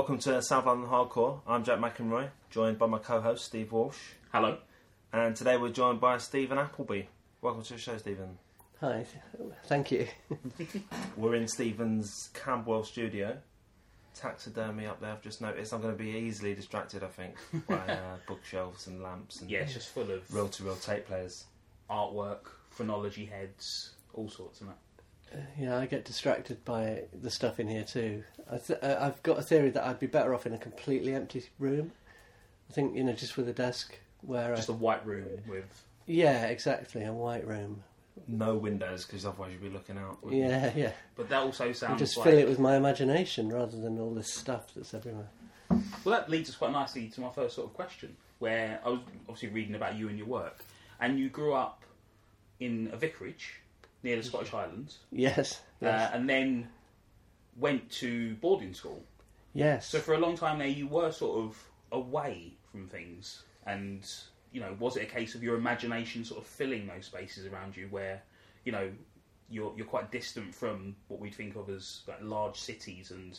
Welcome to South London Hardcore. I'm Jack McEnroy, joined by my co-host Steve Walsh, Hello. and today we're joined by Stephen Appleby. Welcome to the show, Stephen. Hi, thank you. We're in Stephen's Camberwell studio. Taxidermy up there. I've just noticed. I'm going to be easily distracted. I think by uh, bookshelves and lamps and Yeah, it's just full of reel-to-reel tape players. artwork, phrenology heads, all sorts of that. Yeah, I get distracted by the stuff in here too. I th- uh, I've got a theory that I'd be better off in a completely empty room. I think you know, just with a desk where. Just I, a white room with. yeah, exactly, a white room. No windows, because otherwise you'd be looking out. wouldn't you? Yeah, yeah. But that also sounds just like. fill it with my imagination rather than all this stuff that's everywhere. Well, that leads us quite nicely to my first sort of question, where I was obviously reading about you and your work, and you grew up in a vicarage near the Scottish Highlands, Yes, yes, uh, and then went to boarding school. yes. So for a long time there, you were sort of away from things, and you know, was it a case of your imagination sort of filling those spaces around you, where you know you're you're quite distant from what we'd think of as like large cities and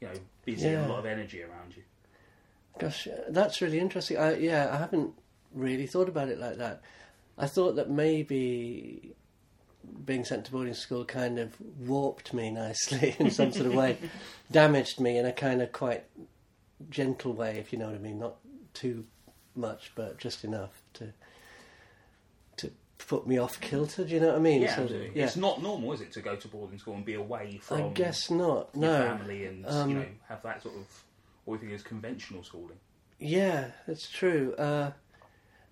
you know busy and Yeah. a lot of energy around you. Gosh, uh, that's really interesting. I, yeah, I haven't really thought about it like that. I thought that maybe being sent to boarding school kind of warped me nicely in some sort of way, damaged me in a kind of quite gentle way, if you know what I mean. Not too much, but just enough to to put me off kilter. Do you know what I mean? Yeah, So, yeah. It's not normal, is it, to go to boarding school and be away from I guess not. your No. family and Um, you know have that sort of what we think is conventional schooling. Yeah, that's true. Uh,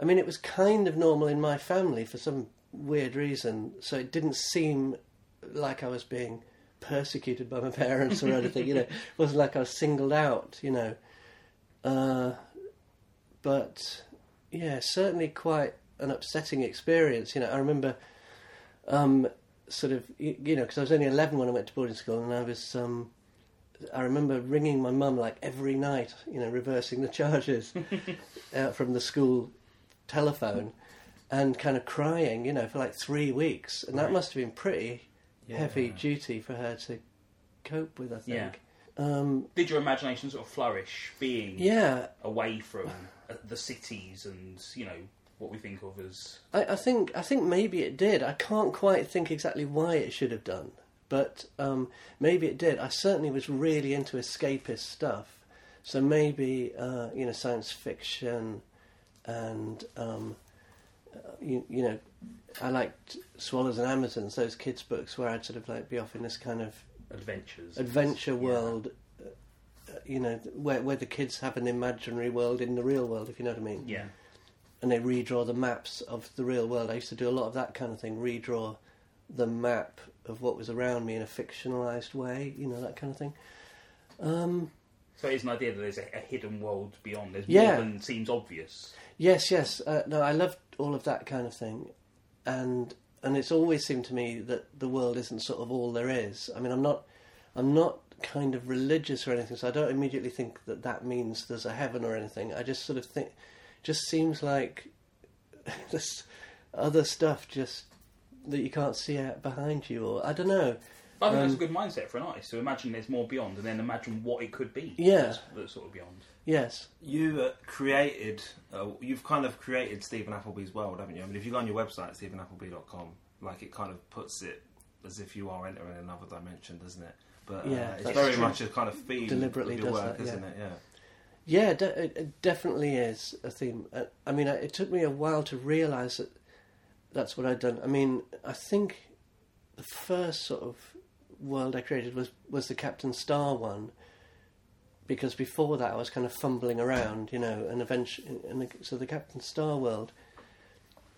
I mean, it was kind of normal in my family for some weird reason, so it didn't seem like I was being persecuted by my parents or anything. You know, it wasn't like I was singled out. You know, uh, but yeah, certainly quite an upsetting experience. You know, I remember um, sort of y- you know because I was only eleven when I went to boarding school, and I was. Um, I remember ringing my mum like every night, you know, reversing the charges uh, from the school telephone, and kind of crying, you know, for like three weeks, and that Right. must have been pretty heavy duty for her to cope with. I Yeah. think. Um, Did your imagination sort of flourish being yeah, away from uh, the cities and you know what we think of as I, I think I think maybe it did. I can't quite think exactly why it should have done, but um, maybe it did. I certainly was really into escapist stuff, so maybe uh, you know science fiction, and um, you, you know I liked Swallows and Amazons, those kids' books where I'd sort of like be off in this kind of adventures. adventure Yeah. world. uh, You know, where where the kids have an imaginary world in the real world, if you know what I mean Yeah. and they redraw the maps of the real world. I used to do a lot of that kind of thing, redraw the map of what was around me in a fictionalized way, you know, that kind of thing. Um, So it's an idea that there's a, a hidden world beyond. There's Yeah. more than seems obvious. yes, yes, uh, no, I loved all of that kind of thing, and and it's always seemed to me that the world isn't sort of all there is. I mean, I'm not, I'm not kind of religious or anything, so I don't immediately think that that means there's a heaven or anything. I just sort of think, just seems like this other stuff just that you can't see out behind you, or I don't know. I think that's a Um, good mindset for an artist to imagine there's more beyond, and then imagine what it could be. Yeah. that's, that's sort of beyond. Yes, You uh, created, uh, you've kind of created Stephen Appleby's world, haven't you? I mean, if you go on your website, stephenappleby.com, like it kind of puts it as if you are entering another dimension, doesn't it? But uh, Yeah, it's that's very true. much a kind of theme Deliberately of your does work, that, isn't it? Yeah. Yeah, de- it it definitely is a theme. Uh, I mean, I- it took me a while to realise that that's what I'd done. I mean, I think the first sort of world I created was was the Captain Star one, because before that I was kind of fumbling around, you know, and eventually, and the, so the Captain Star world.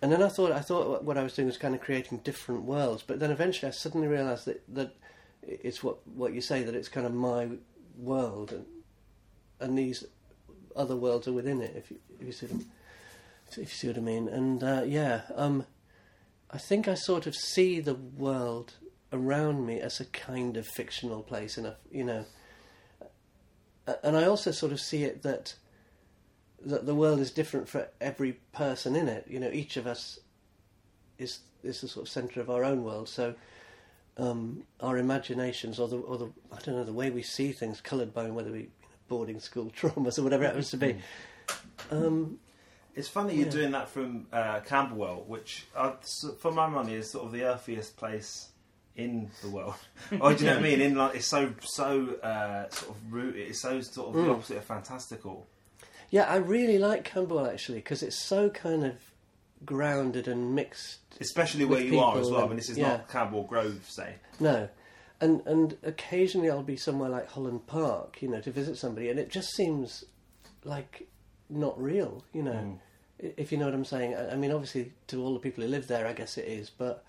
And then I thought I thought what- I was doing was kind of creating different worlds, but then eventually I suddenly realised that that it's what what you say that it's kind of my world and and these other worlds are within it. If you if you see them, if you see what I mean. And uh, yeah, um, I think I sort of see the world around me as a kind of fictional place, enough, you know. And I also sort of see it that that the world is different for every person in it. You know, each of us is is the sort of centre of our own world. So um, our imaginations, or the or the I don't know the way we see things, coloured by whether we you know, boarding school traumas or whatever it happens to be. Um, It's funny you're doing that from uh, Camberwell, which, uh, for my money, is sort of the earthiest place in the world. oh, do you know what I mean? In like, it's so so uh, sort of rooted. It's so sort of the Mm. opposite of fantastical. yeah, I really like Camberwell actually because it's so kind of grounded and mixed. Especially With where you are as people well. I and- mean, this is yeah. not Camberwell Grove, say. No, and and occasionally I'll be somewhere like Holland Park, you know, to visit somebody, and it just seems like not real, you know. Mm. i- If you know what I'm saying. I I mean, obviously, to all the people who live there, I guess it is, but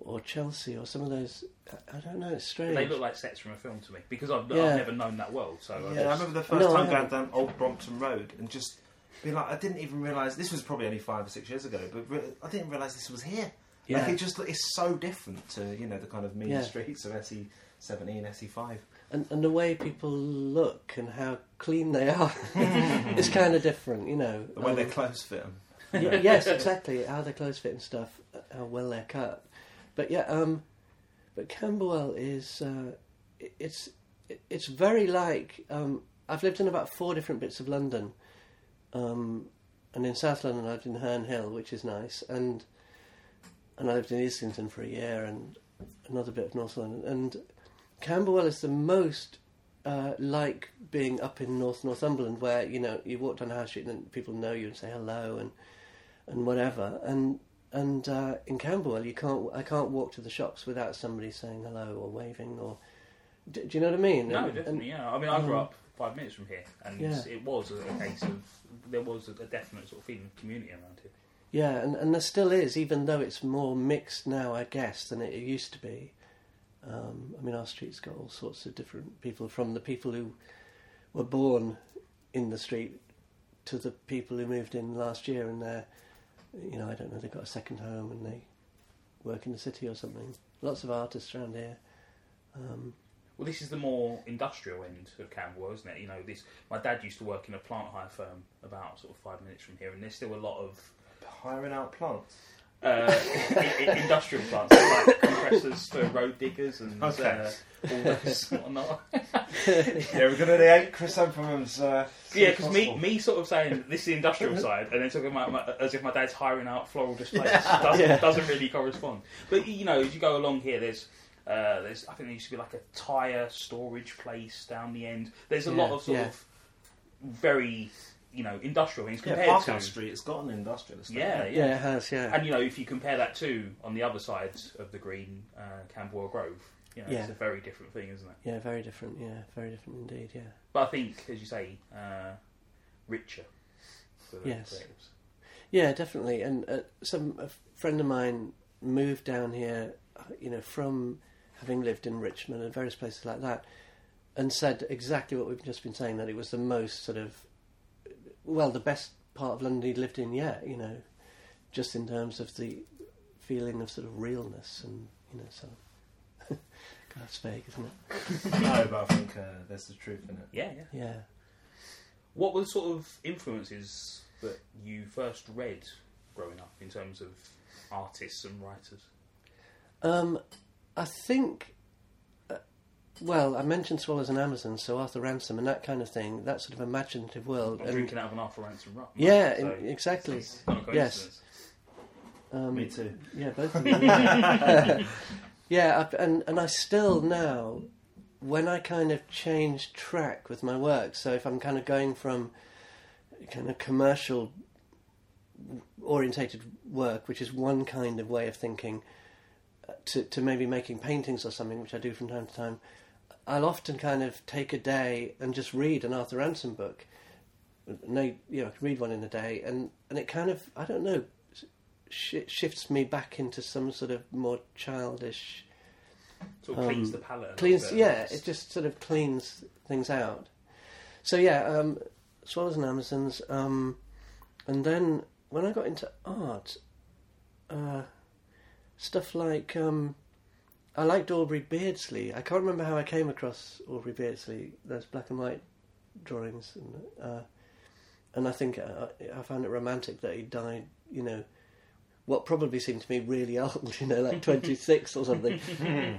or Chelsea or some of those. I- I don't know. It's strange. They look like sets from a film to me because I've, Yeah. I've never known that world. So I Yeah, I just- remember the first No, I time going haven't. down Old Brompton Road and just being like, I didn't even realise this was probably only five or six years ago, but re- I didn't realise this was here. Yeah. Like it just it's so different to you know the kind of mean Yeah. streets of SE seventeen, SE five. and and the way people look and how clean they are is kind of different, you know. The way Um, their clothes fit them. Y- yes, exactly. How their clothes fit and stuff, uh, how well they're cut. But yeah, um, but Camberwell is uh, it- it's it- it's very like um, I've lived in about four different bits of London, um, and in South London I lived in Herne Hill, which is nice, and and I lived in Islington for a year and another bit of North London, and Camberwell is the most uh, like being up in North Northumberland, where you know you walk down High Street and people know you and say hello and and whatever. And and uh, in Camberwell, you can't. I can't walk to the shops without somebody saying hello or waving or. Do, do you know what I mean? No, And- definitely. and- yeah. I mean, I grew um, up five minutes from here, and Yeah. it was a, case of there was a, a definite sort of feeling of community around here. Yeah, and, and there still is, even though it's more mixed now, I guess, than it used to be. Um, I mean, our street's got all sorts of different people, from the people who were born in the street to the people who moved in last year and they're, you know, I don't know, they've got a second home and they work in the city or something. Lots of artists around here. Um, Well, this is the more industrial end of Camberwell, isn't it? You know, this. My dad used to work in a plant hire firm about sort of five minutes from here, and there's still a lot of Hiring out plants. Uh, i- i- industrial plants like compressors for road diggers and Okay. uh, all those whatnot. yeah, we're gonna need chrysanthemums. Uh, Yeah, because me, me sort of saying this is the industrial side, and then talking about my, as if my dad's hiring out floral displays doesn't, Yeah. doesn't really correspond. But you know, as you go along here, there's uh, there's I think there used to be like a tire storage place down the end. There's a lot of sort yeah. of very you know industrial things yeah, compared Parkhouse to Street. It's got an industrial estate. yeah, yeah. yeah, it has, yeah. And you know, if you compare that to on the other side of the green, uh, Camberwell Grove, you know, Yeah. it's a very different thing, isn't it? yeah, very different, yeah, very different indeed, yeah. But I think, as you say, uh, richer for Yes. creatives. Yeah, definitely. And uh, some a friend of mine moved down here, you know, from having lived in Richmond and various places like that, and said exactly what we've just been saying that it was the most sort of, well, the best part of London he'd lived in yet. You know, just in terms of the feeling of sort of realness and you know, so. God, that's vague, isn't it? no, but I think uh, there's the truth in it. Yeah, yeah. Yeah. What were the sort of influences that you first read growing up in terms of artists and writers? Um, I think. Well, I mentioned Swallows and Amazons, so Arthur Ransome and that kind of thing. That sort of imaginative world. I'm and- drinking out of an Arthur Ransome rum. Yeah, so exactly. it's not Yes. Um, Me too. Yeah, both of them. yeah, I, and and I still now, when I kind of change track with my work, so if I'm kind of going from kind of commercial orientated work, which is one kind of way of thinking, uh, to to maybe making paintings or something, which I do from time to time, I'll often kind of take a day and just read an Arthur Ransome book. No, you know, I can read one in a day, and and it kind of I don't know sh- shifts me back into some sort of more childish Sort of Um, cleans the palate. cleans bit. yeah it just sort of cleans things out so yeah um, swallows and amazons um, and then when i got into art uh, stuff like um, i liked aubrey beardsley i can't remember how i came across aubrey beardsley those black and white drawings and, uh, and i think uh, I, I found it romantic that he died you know what probably seemed to me really old, you know, like 26 or something,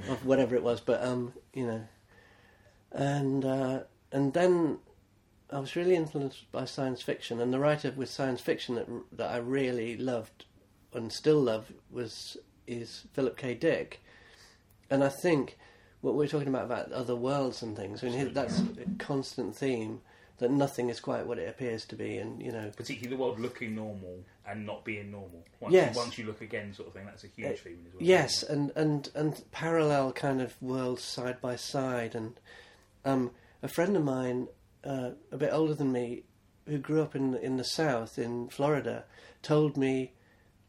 or whatever it was. But um, you know, and uh, and then I was really influenced by science fiction, and the writer with science fiction that that I really loved and still love was is Philip K. Dick, and I think what we're talking about about other worlds and things. I mean, his- that's a constant theme that nothing is quite what it appears to be, and you know, Particularly the world looking normal and not being normal. Once, Yes. you, once you look again, sort of thing. That's a huge Uh, theme as well. Yes, and, and, and parallel kind of worlds side by side. And um, a friend of mine, uh, a bit older than me, who grew up in in the South in Florida, told me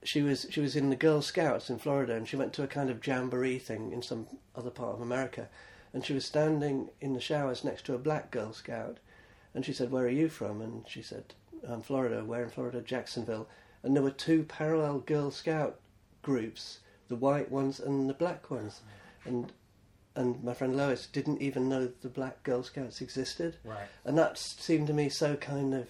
she was she was in the Girl Scouts in Florida, and she went to a kind of jamboree thing in some other part of America, and she was standing in the showers next to a black Girl Scout, and she said, "Where are you from?" And she said, "I'm Florida. Where in Florida? Jacksonville." And there were two parallel Girl Scout groups, the white ones and the black ones, and and my friend Lois didn't even know the black Girl Scouts existed, Right. and that seemed to me so kind of,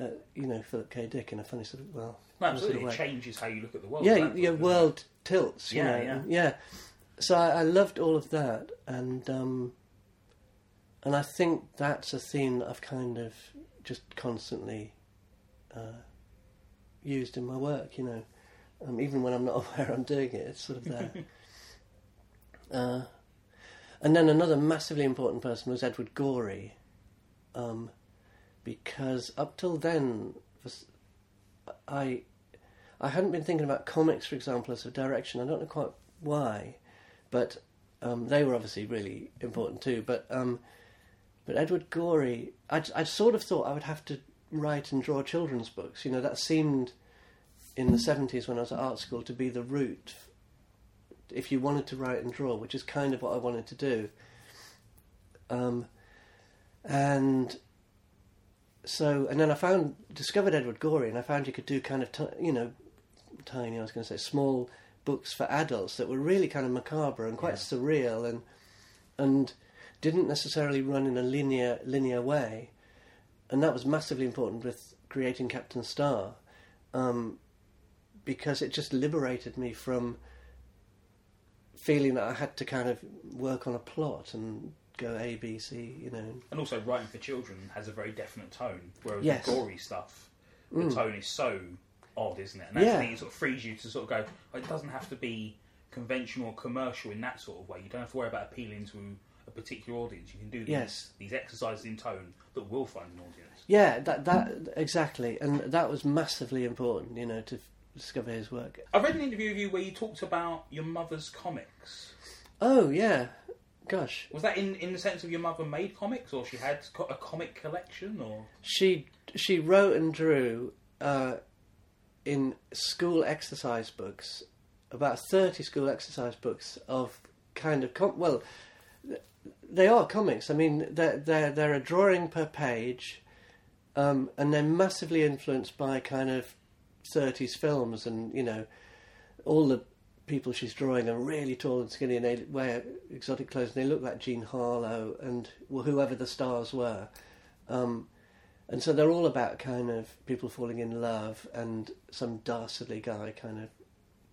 uh, you know, Philip K. Dick in a funny sort of well, No, in a sort absolutely. It changes how you look at the world. Yeah, your book, doesn't it? world tilts. You Yeah, know, yeah. yeah. So I, I loved all of that, and um, and I think that's a theme that I've kind of just constantly uh, used in my work. You know, um, even when I'm not aware I'm doing it, it's sort of there. uh, and then another massively important person was Edward Gorey, um, because up till then, I I hadn't been thinking about comics, for example, as a direction. I don't know quite why, but um, they were obviously really important too. But um, but Edward Gorey, I I sort of thought I would have to write and draw children's books. You know, that seemed in the seventies when I was at art school to be the route. If you wanted to write and draw, which is kind of what I wanted to do. Um, and so, and then I found discovered Edward Gorey, and I found you could do kind of ti you know tiny. I was going to say small books for adults that were really kind of macabre and quite Yeah. surreal, and and didn't necessarily run in a linear linear way, and that was massively important with creating Captain Star, um, because it just liberated me from feeling that I had to kind of work on a plot and go A B C, you know. And also, writing for children has a very definite tone, whereas Yes. the Gorey stuff, the Mm. tone is so odd, isn't it? And that's Yeah. it sort of frees you to sort of go, oh, it doesn't have to be conventional or commercial in that sort of way. You don't have to worry about appealing to a particular audience. You can do these, Yes. these exercises in tone that will find an audience. Yeah, that that exactly, and that was massively important, you know, to f- discover his work. I read an interview of you where you talked about your mother's comics. Oh yeah, gosh, Was that in, in the sense of your mother made comics, or she had a comic collection, or she she wrote and drew uh, in school exercise books, about thirty school exercise books of kind of com- well, they are comics. I mean, they're they're they're a drawing per page, um, and they're massively influenced by kind of thirties films, and you know, all the people she's drawing are really tall and skinny, and they wear exotic clothes, and they look like Jean Harlow and whoever the stars were. Um, and so they're all about kind of people falling in love and some dastardly guy kind of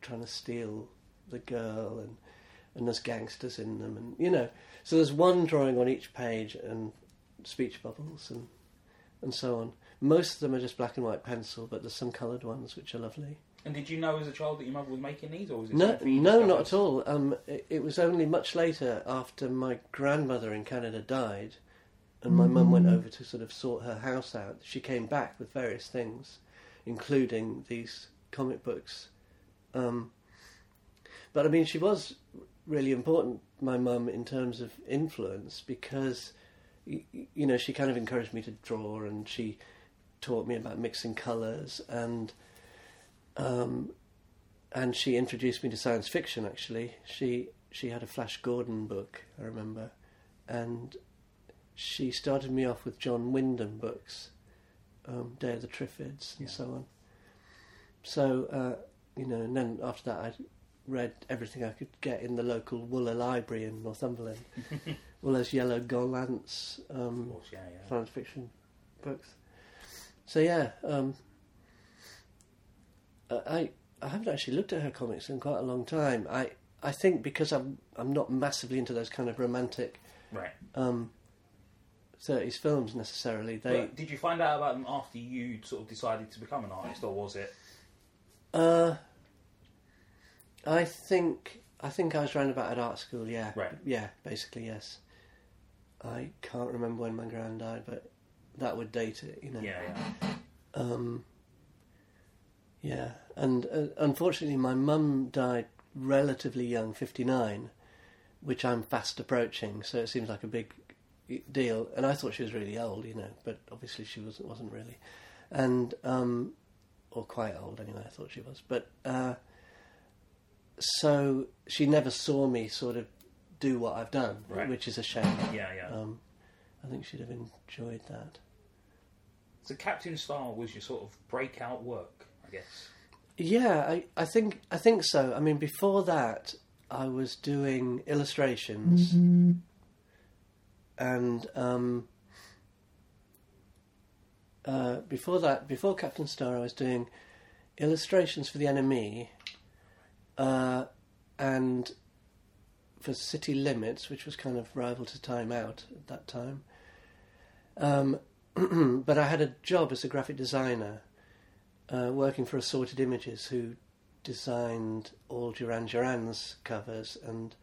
trying to steal the girl and and there's gangsters in them and you know. So there's one drawing on each page and speech bubbles and and so on. Most of them are just black and white pencil but there's some coloured ones which are lovely and did you know as a child that your mother was making these, or was it no no not at all. Um it, it was only much later after my grandmother in canada died and my mum went over to sort of sort her house out she came back with various things including these comic books. Um but i mean she was really important my mum in terms of influence because you know she kind of encouraged me to draw and she taught me about mixing colours and um, and she introduced me to science fiction. Actually, she she had a Flash Gordon book, I remember, and she started me off with John Wyndham books, um, Day of the Triffids, and Yeah. so on. So uh, you know, and then after that, I read everything I could get in the local Wooler Library in Northumberland. Wooler's Yellow Gollancz Of um, course, yeah, yeah. science fiction books. So yeah, um, I I haven't actually looked at her comics in quite a long time. I I think because I'm I'm not massively into those kind of romantic Right. um, 30s films necessarily. They, But did you find out about them after you sort of decided to become an artist, or was it? uh, I think I think I was round about at art school. Yeah, Right. Yeah, basically yes. I can't remember when my gran died, but that would date it. You know. Yeah, yeah. Um, yeah, and uh, unfortunately, my mum died relatively young, fifty nine, which I'm fast approaching. So it seems like a big deal, and I thought she was really old, you know, but obviously she wasn't. Wasn't really, and um, or quite old anyway. I thought she was, but uh, so she never saw me sort of do what I've done, Right. which is a shame. Yeah, yeah. Um, I think she'd have enjoyed that. So Captain Star was your sort of breakout work, guess. Yeah, I, I think I think so. I mean, before that, I was doing illustrations, and um, uh, before that, before Captain Star, I was doing illustrations for the NME, uh, and for City Limits, which was kind of rival to Time Out at that time. Um, but I had a job as a graphic designer uh, working for Assorted Images, who designed all Duran Duran's covers, and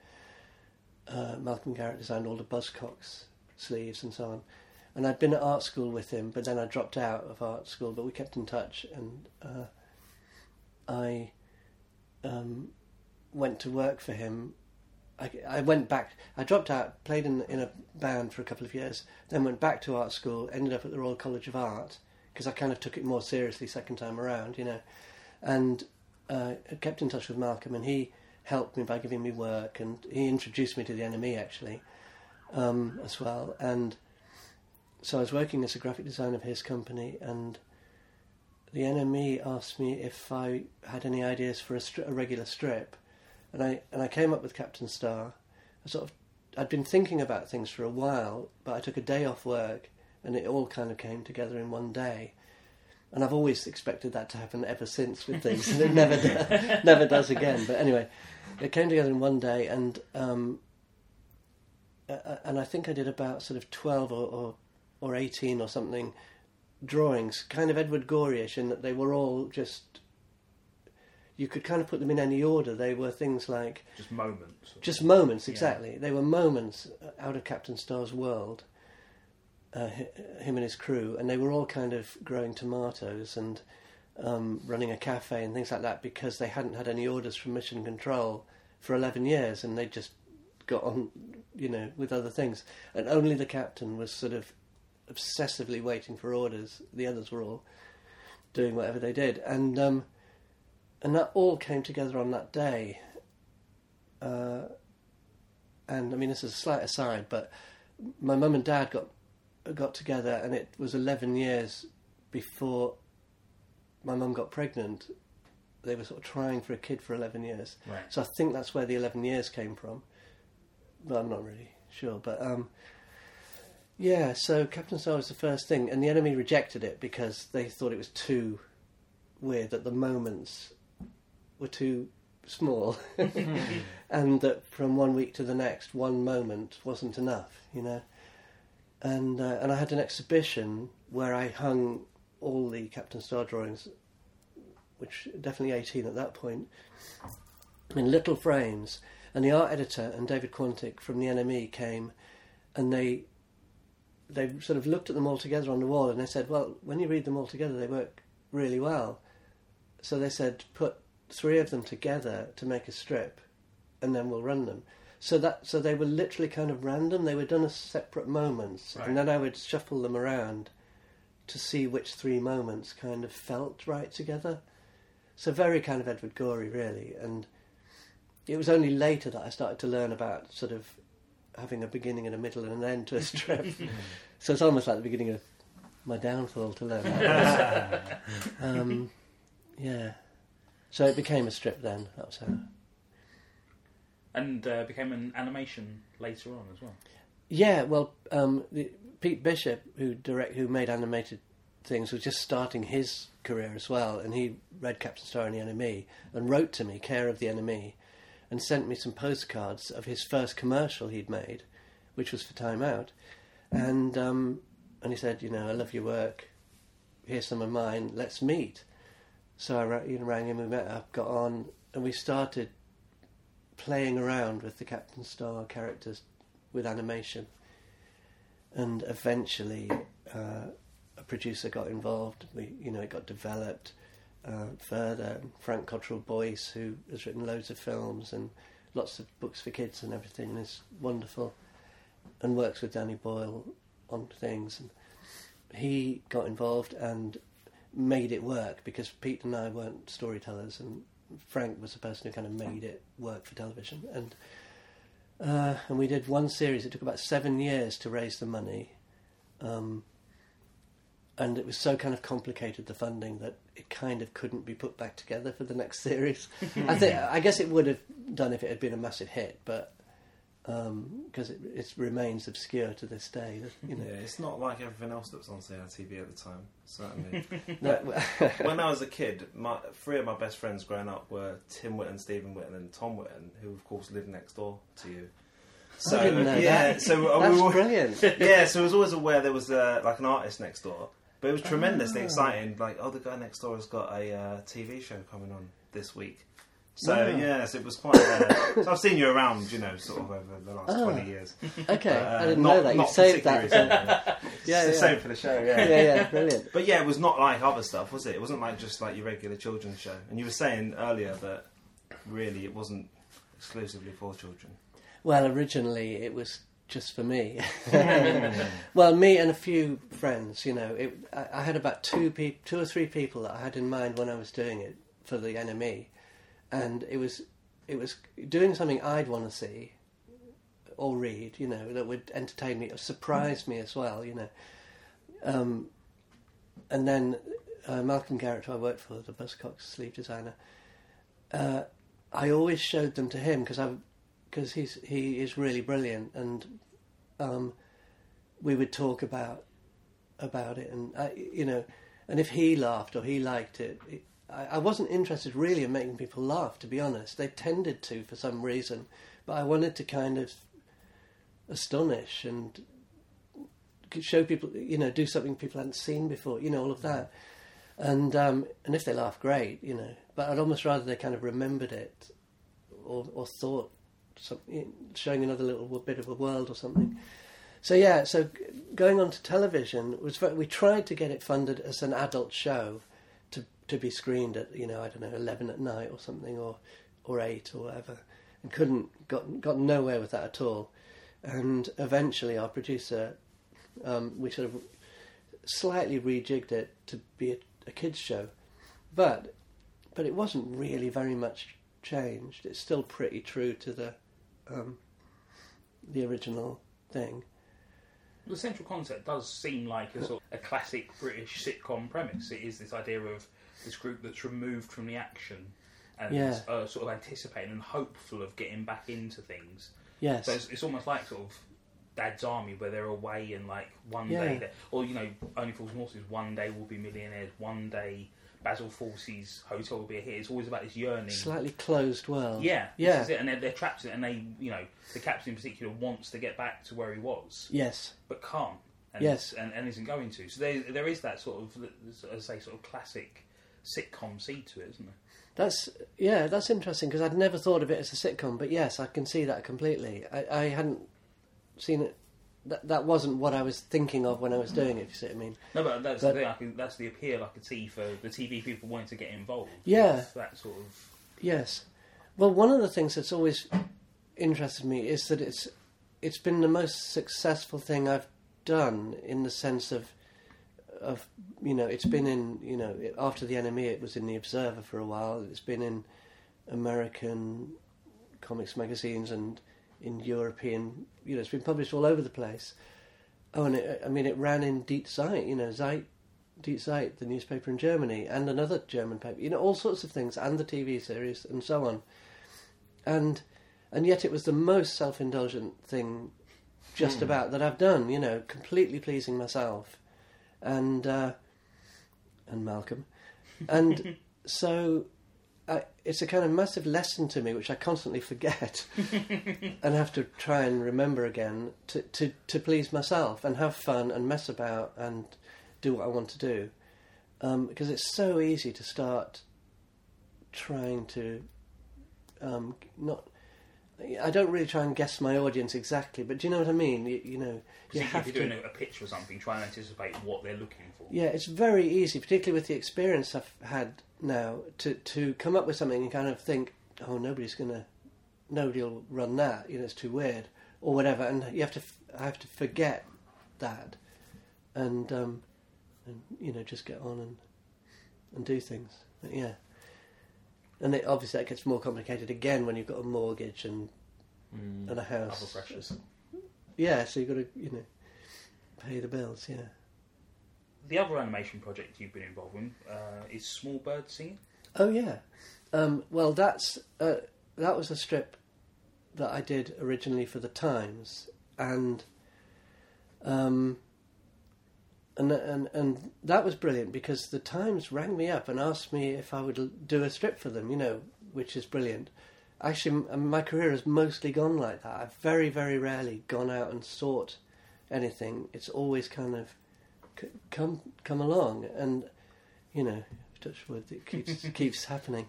uh, Malcolm Garrett designed all the Buzzcocks sleeves and so on. And I'd been at art school with him, but then I dropped out of art school, but we kept in touch, and uh, I um, went to work for him. I, I went back. I dropped out, played in in a band for a couple of years, then went back to art school. Ended up at the Royal College of Art because I kind of took it more seriously second time around, you know, and uh, I kept in touch with Malcolm, and he helped me by giving me work, and he introduced me to the NME actually um, as well, and so I was working as a graphic designer of his company, and the NME asked me if I had any ideas for a, stri- a regular strip, and I and I came up with Captain Star. I sort of I'd been thinking about things for a while, but I took a day off work, and it all kind of came together in one day. And I've always expected that to happen ever since with things, and it never do- never does again. But anyway, it came together in one day, and um, uh, and I think I did about sort of twelve or, or or eighteen or something drawings, kind of Edward Gorey-ish, in that they were all just. You could kind of put them in any order. They were things like Just moments. just moments, Yeah. exactly. They were moments out of Captain Star's world, uh, him and his crew, and they were all kind of growing tomatoes and um, running a cafe and things like that because they hadn't had any orders from Mission Control for 11 years and they just got on, you know, with other things. And only the captain was sort of obsessively waiting for orders. The others were all doing whatever they did. And, um, and that all came together on that day. Uh, and I mean, this is a slight aside, but my mum and dad got got together, and it was eleven years before my mum got pregnant. They were sort of trying for a kid for eleven years, Right. so I think that's where the eleven years came from. But I'm not really sure. But um, yeah, so Captain Star was the first thing, and the NME rejected it because they thought it was too weird that the moments were too small, and that from one week to the next, one moment wasn't enough, you know. And uh, and I had an exhibition where I hung all the Captain Star drawings, which definitely eighteen at that point, in little frames. And the art editor and David Quantick from the NME came, and they they sort of looked at them all together on the wall, and they said, "Well, when you read them all together, they work really well." So they said, "Put three of them together to make a strip, and then we'll run them." So that so they were literally kind of random. They were done as separate moments, Right. and then I would shuffle them around to see which three moments kind of felt right together. So very kind of Edward Gorey, really. And it was only later that I started to learn about sort of having a beginning and a middle and an end to a strip. so it's almost like the beginning of my downfall to learn that. um, yeah. So it became a strip then. That was how. And uh, became an animation later on as well. Yeah, well, um, the, Pete Bishop, who direct, who made animated things, was just starting his career as well, and he read Captain Star and the NME and wrote to me, care of the NME, and sent me some postcards of his first commercial he'd made, which was for Time Out, and um, and he said, you know, I love your work. Here's some of mine. Let's meet. So I you know, rang him. We met up, got on, and we started playing around with the Captain Star characters with animation. And eventually, uh, a producer got involved. We, you know, it got developed uh, further. Frank Cottrell Boyce, who has written loads of films and lots of books for kids and everything, is wonderful, and works with Danny Boyle on things. And he got involved and made it work because Pete and I weren't storytellers, and Frank was the person who kind of made it work for television. And uh, and we did one series. It took about seven years to raise the money. Um, and it was so kind of complicated the funding that it kind of couldn't be put back together for the next series. I think I guess it would have done if it had been a massive hit, but because it, it remains obscure to this day, you know. Yeah, it's not like everything else that was on CITV at the time. Certainly. No, when I was a kid, my three of my best friends growing up were Tim Whitten, Stephen Whitten, and Tom Whitten, who of course lived next door to you. So I didn't know yeah, that. so uh, That's we were, brilliant. yeah, so I was always aware there was uh, like an artist next door, but it was tremendously Ah. exciting. Like, oh, the guy next door has got a uh, TV show coming on this week. So Wow. yes, it was quite. Uh, so I've seen you around, you know, sort of over the last Ah. twenty years. Okay, uh, I didn't not- know that. You saved that. Yeah, yeah. the same for the show. Yeah. yeah, yeah, brilliant. But yeah, it was not like other stuff, was it? It wasn't like just like your regular children's show. And you were saying earlier that really it wasn't exclusively for children. Well, originally it was just for me. well, me and a few friends. You know, it, I, I had about two two or three people that I had in mind when I was doing it for the NME, and it was it was doing something I'd want to see or read. You know, that would entertain me surprise me as well. You know, um, and then uh, Malcolm Garrett, who I worked for, the Buzzcocks sleeve designer. Uh, I always showed them to him because I because he's he is really brilliant, and um, we would talk about about it, and I, you know, and if he laughed or he liked it, it I, I wasn't interested really in making people laugh. To be honest, they tended to for some reason, but I wanted to kind of astonish and show people, you know, do something people hadn't seen before, you know, all of that. And um, and if they laugh, great, you know. But I'd almost rather they kind of remembered it, or or thought something, showing another little bit of a world or something. So yeah, so going on to television was we tried to get it funded as an adult show, to be screened at you know I don't know eleven at night or something or or eight or whatever, and couldn't got got nowhere with that at all. And eventually, our producer, um, we sort of slightly rejigged it to be a, a kids show, but but it wasn't really very much changed. It's still pretty true to the um, the original thing. The central concept does seem like a sort of a classic British sitcom premise. It is this idea of this group that's removed from the action and Yeah. uh, sort of anticipating and hopeful of getting back into things. Yes, So it's, it's almost like sort of Dad's Army, where they're away and like one Yeah. day, or you know, Only Fools and Horses. One day we'll be millionaires. One day Basil Fawlty's hotel will be a hit. It's always about this yearning. slightly closed world. Yeah, this yeah, is it. And they're, they're trapped in it, and they, you know, the captain in particular wants to get back to where he was, yes, but can't. And, Yes. and, and isn't going to. So there, there is that sort of, as I say, sort of classic sitcom seed to it, isn't there? that's yeah, that's interesting because I'd never thought of it as a sitcom, but yes, I can see that completely. I, I hadn't seen it. That that wasn't what I was thinking of when I was doing it. If you see what I mean. No, but that's But- the thing. I can, that's the appeal I could see for the TV people wanting to get involved. Yeah. That sort of. Yes. Well, one of the things that's always interested me is that it's it's been the most successful thing I've done in the sense of of you know it's been in you know after the NME it was in the Observer for a while. It's been in American comics magazines and in European you know it's been published all over the place. Oh, and it, I mean it ran in Die Zeit, you know Zeit Die Zeit, the newspaper in Germany, and another German paper. You know, all sorts of things, and the TV series, and so on. And and yet, it was the most self-indulgent thing, just hmm. about that I've done. You know, completely pleasing myself, and uh, and Malcolm, and so. I, it's a kind of massive lesson to me, which I constantly forget and have to try and remember again to, to, to please myself and have fun and mess about and do what I want to do. Um, because it's so easy to start trying to um, not. I don't really try and guess my audience exactly, but do you know what I mean? You, you know, you if have you're to. doing a, pitch or something, try and anticipate what they're looking for. Yeah, it's very easy, particularly with the experience I've had now, to to come up with something and kind of think, oh, nobody's gonna, nobody will run that. You know, it's too weird or whatever, and you have to, I have to forget that, and um, and you know, just get on and and do things. But yeah, and it, obviously that gets more complicated again when you've got a mortgage and Mm. and a Other house. pressures. Yeah, so you've got to you know pay the bills. Yeah. The other animation project you've been involved in uh, is Small Birds Singing. Oh yeah. Um, well, that's uh, that was a strip that I did originally for the Times, and um, and and and that was brilliant because the Times rang me up and asked me if I would do a strip for them. You know, which is brilliant. Actually, my career has mostly gone like that. I've very, very rarely gone out and sought anything. It's always kind of come come along, and you know, touch wood, it keeps keeps happening.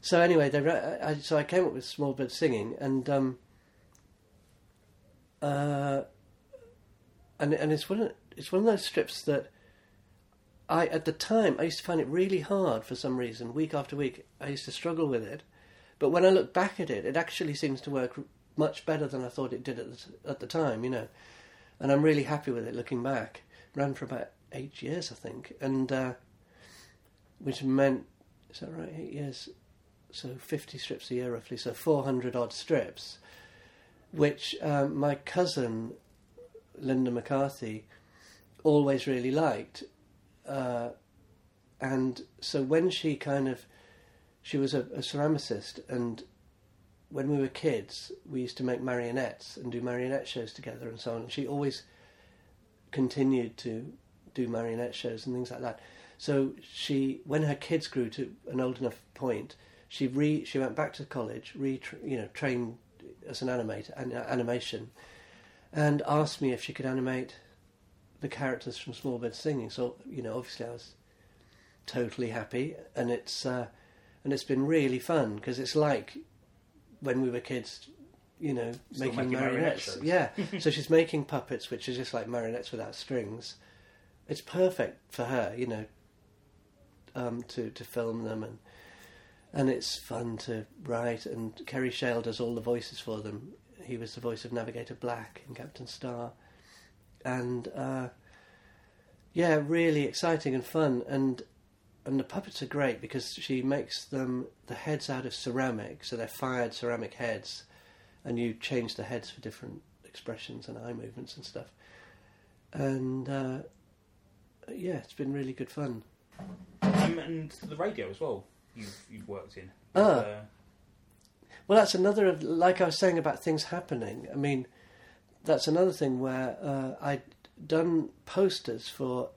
So anyway, they, I, so I came up with Small Bird Singing, and um, uh, and and it's one it's one of those strips that I at the time I used to find it really hard for some reason. Week after week, I used to struggle with it, but when I look back at it, it actually seems to work much better than I thought it did at the, at the time. You know, and I'm really happy with it looking back. Ran for about eight years, I think, and uh, which meant is that right? Eight years, so fifty strips a year roughly, so four hundred odd strips, which um, my cousin Linda McCarthy always really liked, uh, and so when she kind of she was a, a ceramicist and when we were kids, we used to make marionettes and do marionette shows together and so on. And she always continued to do marionette shows and things like that. So she, when her kids grew to an old enough point, she re she went back to college, re you know trained as an animator and animation, and asked me if she could animate the characters from Small Birds Singing. So you know, obviously, I was totally happy, and it's uh, and it's been really fun because it's like when we were kids, you know, Still making, making marionette marionettes. yeah, so she's making puppets, which is just like marionettes without strings. It's perfect for her, you know, um, to to film them and and it's fun to write. And Kerry Shale does all the voices for them. He was the voice of Navigator Black in Captain Star, and uh, yeah, really exciting and fun. And and the puppets are great because she makes them the heads out of ceramic, so they're fired ceramic heads, and you change the heads for different expressions and eye movements and stuff. And uh, yeah, it's been really good fun. Um, and the radio as well. You've you've worked in. Ah. Uh, Well, that's another of like I was saying about things happening. I mean, that's another thing where uh, I'd done posters for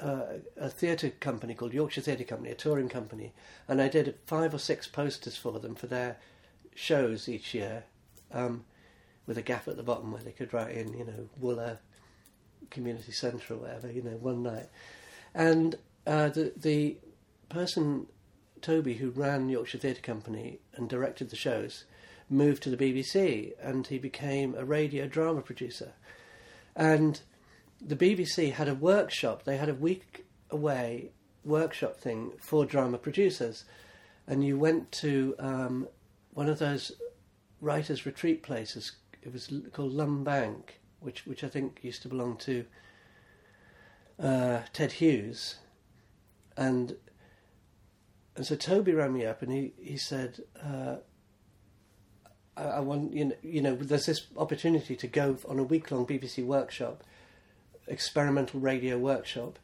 uh, a theatre company called Yorkshire Theatre Company, a touring company, and I did five or six posters for them for their shows each year, um, with a gap at the bottom where they could write in, you know, Wooler Community Centre or whatever, you know, one night, and uh, the the person Toby, who ran Yorkshire Theatre Company and directed the shows, moved to the BBC and he became a radio drama producer. And the BBC had a workshop, they had a week away workshop thing for drama producers. And you went to um, one of those writers' retreat places, it was called Lumb Bank, which, which I think used to belong to uh, Ted Hughes. And and so Toby rang me up and he, he said, uh, I, I want, you know, you know, there's this opportunity to go on a week long BBC workshop, experimental radio workshop,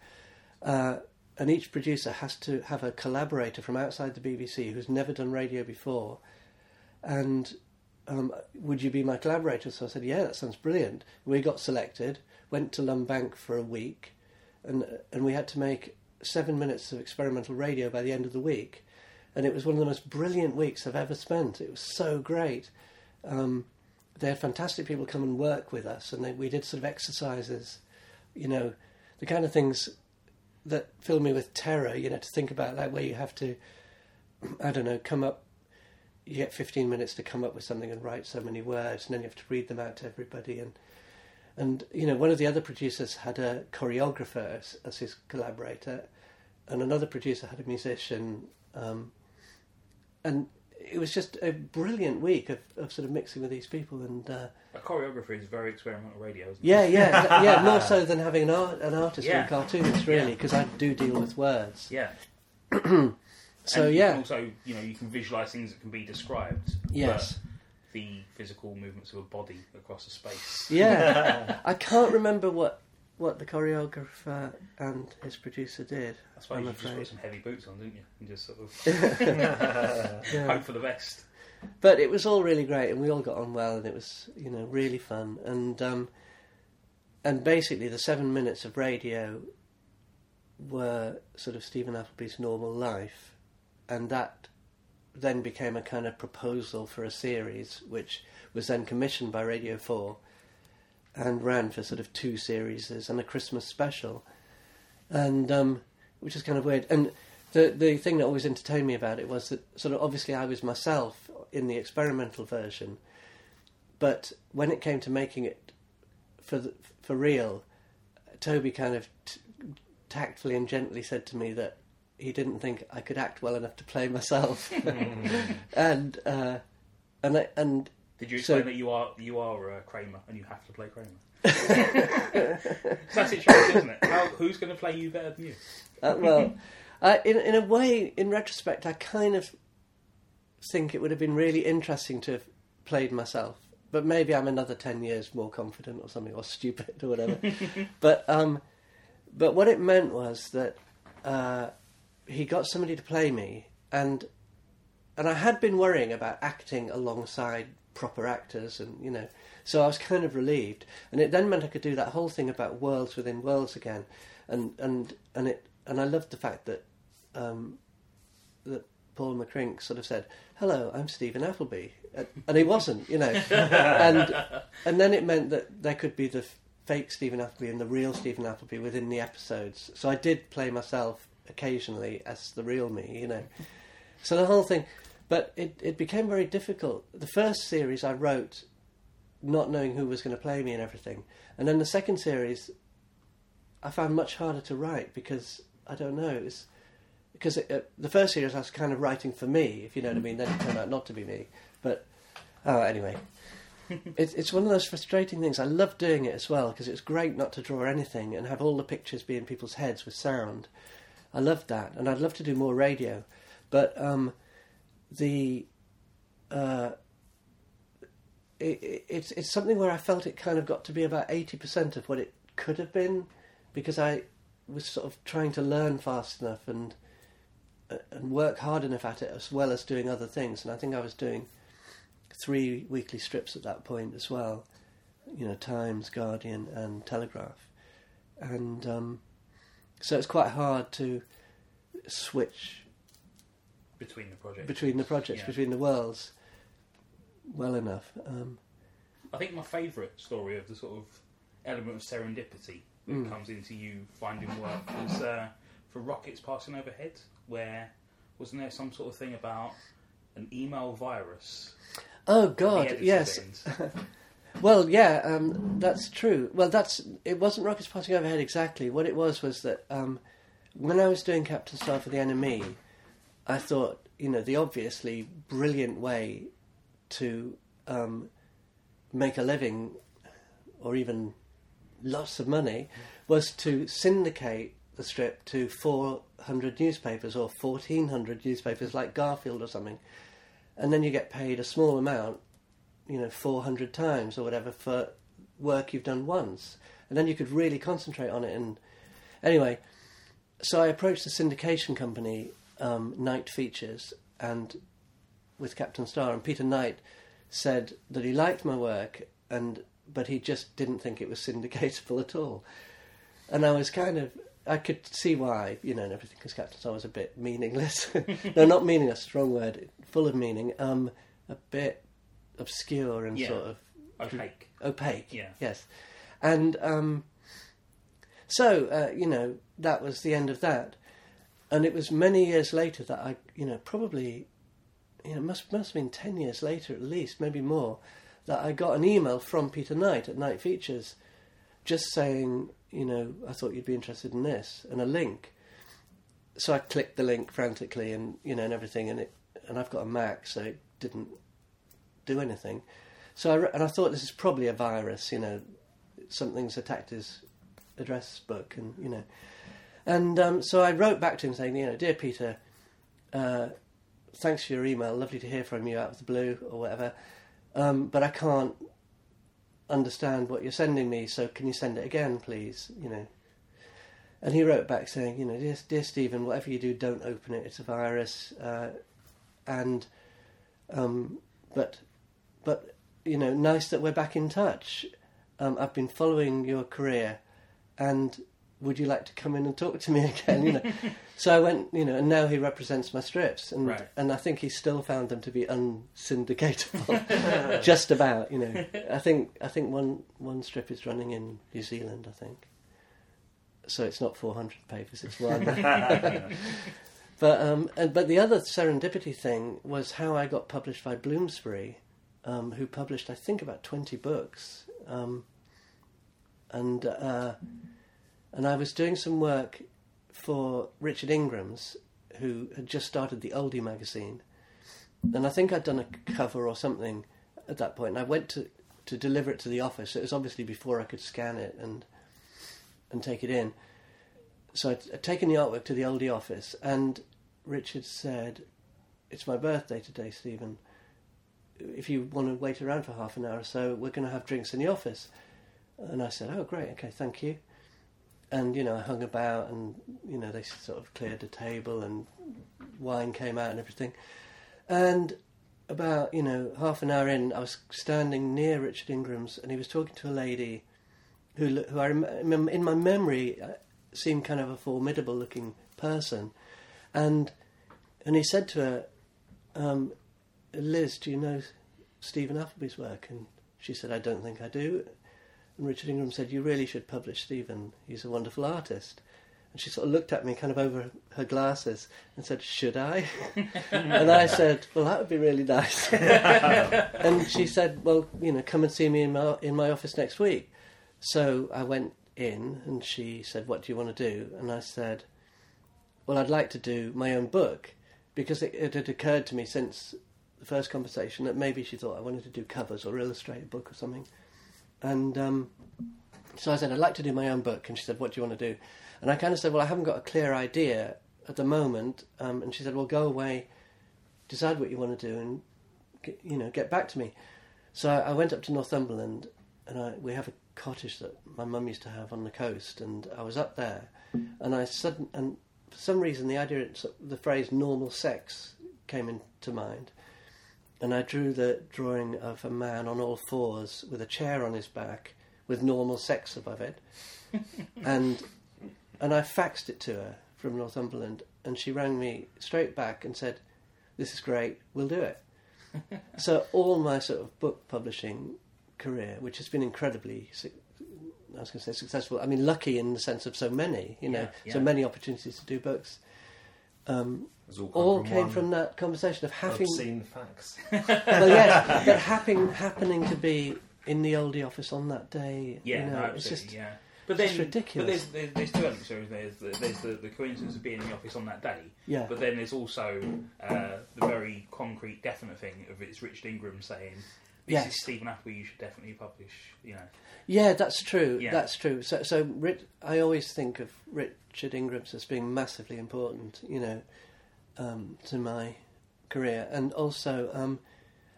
uh, and each producer has to have a collaborator from outside the BBC who's never done radio before. And um, would you be my collaborator? So I said, yeah, that sounds brilliant. We got selected, went to Lumb Bank for a week, and and we had to make seven minutes of experimental radio by the end of the week. And it was one of the most brilliant weeks I've ever spent. It was so great. Um, they had fantastic people come and work with us, and they, we did sort of exercises, you know, the kind of things that fill me with terror. You know, to think about that, where you have to, I don't know, come up. You get 15 minutes to come up with something and write so many words, and then you have to read them out to everybody. And and you know, one of the other producers had a choreographer as, as his collaborator, and another producer had a musician. Um, and it was just a brilliant week of, of sort of mixing with these people and uh, A choreographer is very experimental radio, isn't yeah yeah yeah more so than having an art an artist Yeah. in cartoons really Yeah. because I do deal with words? Yeah. so and yeah also, you know, you can visualize things that can be described. yes the physical movements of a body across a space. yeah I can't remember what what the choreographer and his producer did I suppose I'm you just put some heavy boots on, didn't you? And just sort of yeah. hope for the best. but it was all really great and we all got on well and it was you know really fun and um, and basically the seven minutes of radio were sort of Stephen Appleby's normal life and that then became a kind of proposal for a series which was then commissioned by Radio 4 and ran for sort of two series and a Christmas special. And um, which is kind of weird. And the the thing that always entertained me about it was that sort of obviously I was myself in the experimental version, but when it came to making it for the, for real, Toby kind of t- tactfully and gently said to me that he didn't think I could act well enough to play myself, and uh, and I, and Did you So- explain that you are you are uh, Kramer and you have to play Kramer? it's that situation, isn't it? How, who's going to play you better than you? Uh, well, uh, in in a way, in retrospect, I kind of think it would have been really interesting to have played myself. But maybe I'm another ten years more confident or something, or stupid or whatever. but um, but what it meant was that uh, he got somebody to play me, and and I had been worrying about acting alongside proper actors, and you know, so I was kind of relieved. And it then meant I could do that whole thing about worlds within worlds again, and and and it and I loved the fact that um, that Paul McCrink sort of said, "Hello, I'm Stephen Appleby," and and he wasn't, you know, and and then it meant that there could be the fake Stephen Appleby and the real Stephen Appleby within the episodes. So I did play myself occasionally as the real me, you know. So the whole thing, but it it became very difficult. The first series I wrote, not knowing who was going to play me and everything, and then the second series, I found much harder to write because I don't know. It was because it, uh, the first series I was kind of writing for me, if you know what I mean. Then it turned out not to be me. But oh, anyway, it's it's one of those frustrating things. I love doing it as well because it's great not to draw anything and have all the pictures be in people's heads with sound. I love that, and I'd love to do more radio, but um, the uh, it, it, it's it's something where I felt it kind of got to be about eighty percent of what it could have been, because I was sort of trying to learn fast enough and uh, and work hard enough at it as well as doing other things. And I think I was doing three weekly strips at that point as well, you know, Times, Guardian, and Telegraph, and um, so it's quite hard to switch Between the projects. between the projects, Yeah. between the worlds, well enough. Um, I think my favourite story of the sort of element of serendipity that Mm. comes into you finding work was uh, for rockets passing overhead, where wasn't there some sort of thing about an email virus? oh God, yes. Well, yeah, um, that's true. Well, that's it. Wasn't rockets passing overhead exactly. What it was was that um, when I was doing Captain Star for the NME, I thought, you know, the obviously brilliant way to um, make a living, or even lots of money, was to syndicate the strip to 400 newspapers or 1400 newspapers like Garfield or something, and then you get paid a small amount you know, 400 times or whatever for work you've done once. And then you could really concentrate on it. And anyway, so I approached the syndication company, um, Knight Features, and with Captain Star, and Peter Knight said that he liked my work, and but he just didn't think it was syndicatable at all. And I was kind of I could see why, you know, and everything because Captain Star was a bit meaningless. no, not meaningless, strong word, full of meaning. Um, a bit obscure and Yeah. sort of Opaque. opaque. Yeah. Yes. And um, so, uh, you know, that was the end of that. And it was many years later that I, you know, probably, you know, must must have been ten years later at least, maybe more, that I got an email from Peter Knight at Knight Features, just saying, you know, I thought you'd be interested in this, and a link. So I clicked the link frantically, and you know, and everything, and it, and I've got a Mac, so it didn't do anything. So I re- and I thought this is probably a virus, you know, something's attacked his address book, and you know, and um, so I wrote back to him saying, you know, dear Peter, uh, thanks for your email, lovely to hear from you out of the blue or whatever, um, but I can't understand what you're sending me, so can you send it again, please? You know. And he wrote back saying, you know, dear, dear Stephen, whatever you do, don't open it. It's a virus, uh, and um, but but you know, nice that we're back in touch. Um, I've been following your career, and would you like to come in and talk to me again? You know, so I went, you know, and now he represents my strips, and Right. and I think he still found them to be unsyndicatable, just about. You know, I think I think one one strip is running in New Zealand. I think, so it's not four hundred pages; it's one. But um, and but the other serendipity thing was how I got published by Bloomsbury, um, who published I think about twenty books, um, and uh, and I was doing some work for Richard Ingrams, who had just started the Oldie magazine, and I think I'd done a cover or something at that point. And I went to to deliver it to the office. It was obviously before I could scan it and and take it in. So I'd, I'd taken the artwork to the Oldie office, and Richard said, "It's my birthday today, Stephen. If you want to wait around for half an hour or so, we're going to have drinks in the office." And I said, "Oh, great. Okay, thank you." And you know, I hung about, and you know, they sort of cleared the table, and wine came out, and everything. And about you know half an hour in, I was standing near Richard Ingrams, and he was talking to a lady who who I rem- in my memory uh, seemed kind of a formidable looking person, and and he said to her, um, "Liz, do you know Stephen Appleby's work?" And she said, "I don't think I do." And Richard Ingram said, "You really should publish Stephen. He's a wonderful artist." And she sort of looked at me kind of over her glasses and said, Should I? and I said, Well, that would be really nice. and she said, Well, you know, come and see me in my, in my office next week. So I went in and she said, What do you want to do? And I said, Well, I'd like to do my own book because it, it had occurred to me since the first conversation that maybe she thought I wanted to do covers or illustrate a book or something. And um, so I said, I'd like to do my own book. And she said, What do you want to do? And I kind of said, Well, I haven't got a clear idea at the moment. Um, and she said, Well, go away, decide what you want to do, and you know, get back to me. So I, I went up to Northumberland, and I, we have a cottage that my mum used to have on the coast, and I was up there, and I sudden and for some reason the idea, the phrase "normal sex" came into mind, and I drew the drawing of a man on all fours with a chair on his back with normal sex above it, and and I faxed it to her from Northumberland, and she rang me straight back and said, "This is great, we'll do it." so all my sort of book publishing career, which has been incredibly, I was going to say successful. I mean, lucky in the sense of so many, you know, Yeah, so many opportunities to do books. Um, all, all from came one from that conversation of having, obscene facts. well, yes, but happening happening to be in the oldie office on that day. Yeah, you know, no, it's just yeah. But it's then, ridiculous. But there's, there's, there's two elements. There. There's, the, there's the, the coincidence of being in the office on that day. Yeah. But then there's also uh, the very concrete, definite thing of it's Richard Ingram saying, "This Yes. is Stephen Apple. You should definitely publish." You know. Yeah, that's true. Yeah. That's true. So, so Rit- I always think of Richard Ingrams as being massively important, you know, um, to my career, and also, um,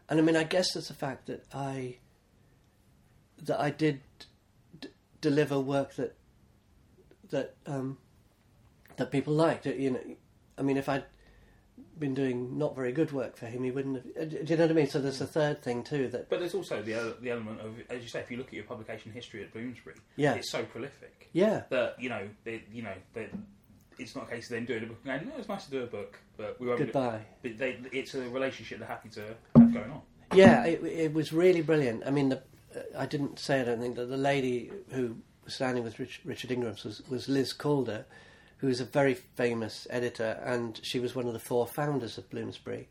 and I mean, I guess there's the fact that I that I did d- deliver work that that um, that people liked. You know, I mean, if I'd been doing not very good work for him, he wouldn't have. uh, Do you know what I mean? So there's a third thing too that But there's also the the element of, as you say, if you look at your publication history at Bloomsbury, Yeah. it's so prolific yeah that you know, they, you know, they, it's not a case of them doing a book and going, no, it's nice to do a book, but we won't. do-" goodbye. But they, it's a relationship they're happy to have going on. Yeah, it, it was really brilliant. I mean, the, I didn't say I don't think that the lady who was standing with Rich, Richard Ingram was, was Liz Calder, who is a very famous editor, and she was one of the four founders of Bloomsbury.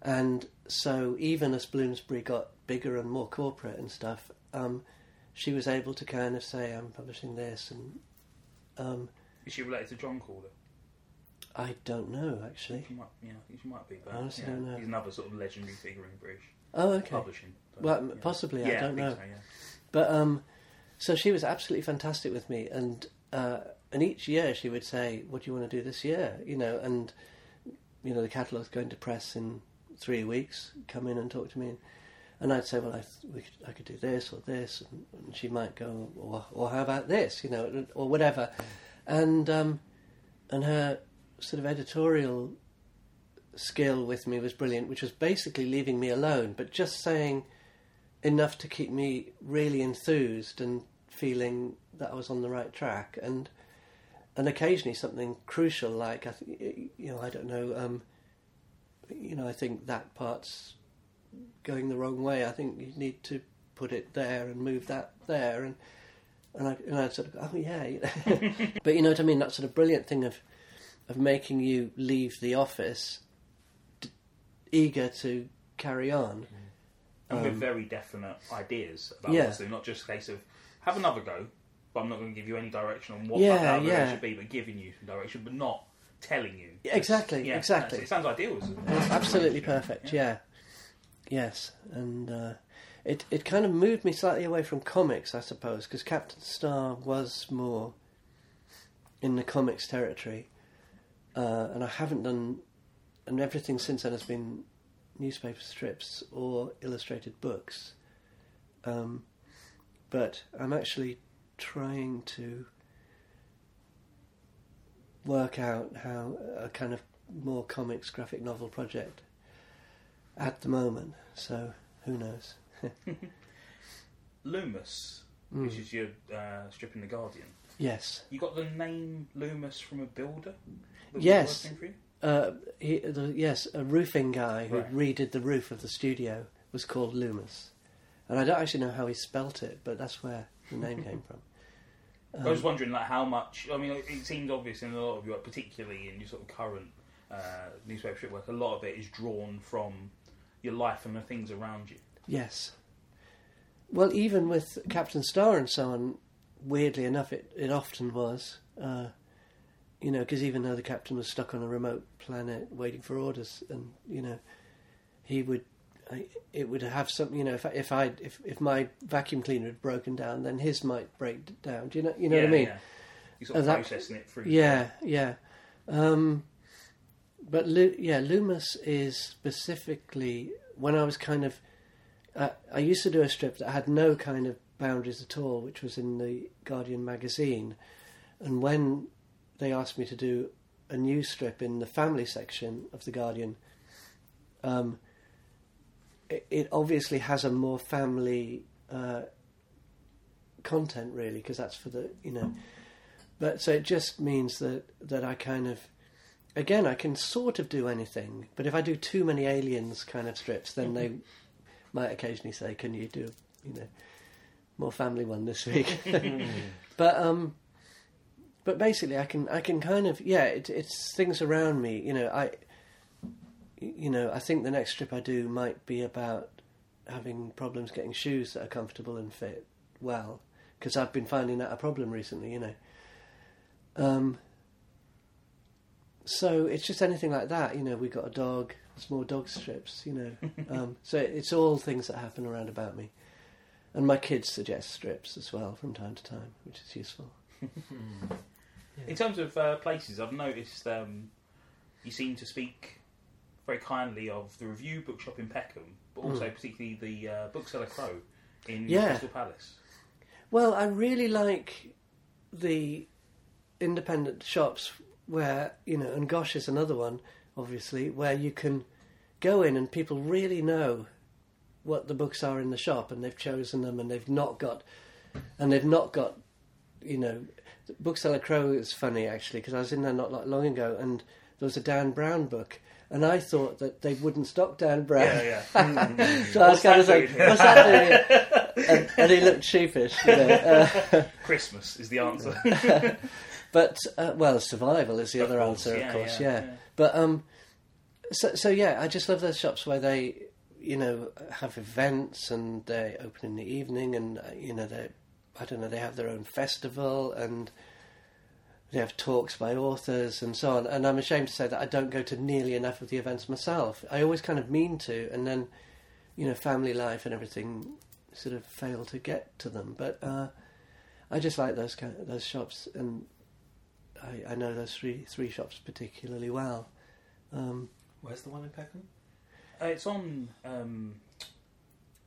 And so, even as Bloomsbury got bigger and more corporate and stuff, um, she was able to kind of say, "I'm publishing this," and um, Is she related to John Calder? I don't know actually. She might, yeah, I think she might be. But, I honestly yeah, don't know. He's another sort of legendary figure in British Oh, okay. publishing. Well, yeah. possibly. Yeah, I don't think know. so, yeah. But um, so she was absolutely fantastic with me, and uh, and each year she would say, "What do you want to do this year?" You know, and you know the catalogue's going to press in three weeks. Come in and talk to me, and, and I'd say, "Well, I we could, I could do this or this," and, and she might go, "Or or how about this?" You know, or whatever, and um, and her sort of editorial skill with me was brilliant, which was basically leaving me alone, but just saying enough to keep me really enthused and feeling that I was on the right track, and and occasionally something crucial like I th- you know I don't know um, you know I think that part's going the wrong way. I think you need to put it there and move that there, and and I and I sort of go, oh yeah, you know. but you know what I mean. That sort of brilliant thing of of making you leave the office d- eager to carry on. And with Um, very definite ideas about yeah. what to do, not just a case of have another go, but I'm not going to give you any direction on what Yeah, that other yeah. should be, but giving you some direction, but not telling you. Yeah, exactly, yeah, exactly. It sounds ideal. Absolutely perfect. Yeah. Yes, and uh, it it kind of moved me slightly away from comics, I suppose, because Captain Star was more in the comics territory, uh, and I haven't done, and everything since then has been newspaper strips or illustrated books. Um, but I'm actually trying to work out how a kind of more comics graphic novel project at the moment. So who knows? Loomis, Mm. which is your uh, strip in the Guardian. Yes. You got the name Loomis from a builder. that was Yes. working for you? Uh, he, the, yes, a roofing guy who Right. redid the roof of the studio was called Loomis, and I don't actually know how he spelt it, but that's where the name came from. I was Um, wondering, like, how much. I mean, it seems obvious in a lot of your, particularly in your sort of current uh, newspaper strip work, a lot of it is drawn from your life and the things around you. Yes. Well, even with Captain Star and so on, weirdly enough, it, it often was. Uh, you know, because even though the captain was stuck on a remote planet waiting for orders, and you know, he would, it would have some. You know, if I, if I if if my vacuum cleaner had broken down, then his might break down. Do you know? You know yeah, what I mean? Yeah. You're sort of that- processing it through. Yeah, yeah. Um, but Lu- yeah, Loomis is specifically when I was kind of. Uh, I used to do a strip that had no kind of boundaries at all, which was in the Guardian magazine. And when they asked me to do a new strip in the family section of the Guardian, um, it, it obviously has a more family uh, content, really, because that's for the you know. But so it just means that that I kind of again I can sort of do anything, but if I do too many aliens kind of strips, then they might occasionally say, "Can you do you know more family one this week?" but um, but basically I can I can kind of yeah it, it's things around me. You know I you know I think the next strip I do might be about having problems getting shoes that are comfortable and fit well because I've been finding that a problem recently. You know. Um, so it's just anything like that, you know. We got a dog, small dog strips, you know. um, so it's all things that happen around about me, and my kids suggest strips as well from time to time, which is useful. In terms of uh, places, I've noticed um, you seem to speak very kindly of the Review Bookshop in Peckham, but also particularly the uh, Bookseller Crow in. Yeah. Crystal Palace. Well, I really like the independent shops where you know, and Gosh is another one obviously, where you can go in and people really know what the books are in the shop, and they've chosen them, and they've not got, and they've not got, you know, Bookseller Crow is funny actually because I was in there not long ago, and there was a Dan Brown book. And I thought that they wouldn't stock Dan Brown. Yeah, yeah. So I was What's kind of like, "What's that doing?" and, and he looked sheepish. You know. uh, Christmas is the answer. but uh, well, survival is the Of other course, answer, of course. yeah, Yeah, yeah. But um, so so yeah, I just love those shops where they, you know, have events and they open in the evening, and uh, you know they, I don't know, they have their own festival and. They have talks by authors and so on, and I'm ashamed to say that I don't go to nearly enough of the events myself. I always kind of mean to, and then, you know, family life and everything sort of fail to get to them. But uh, I just like those kind those shops, and I, I know those three three shops particularly well. Um, Where's the one in Peckham? Uh, it's on. Um,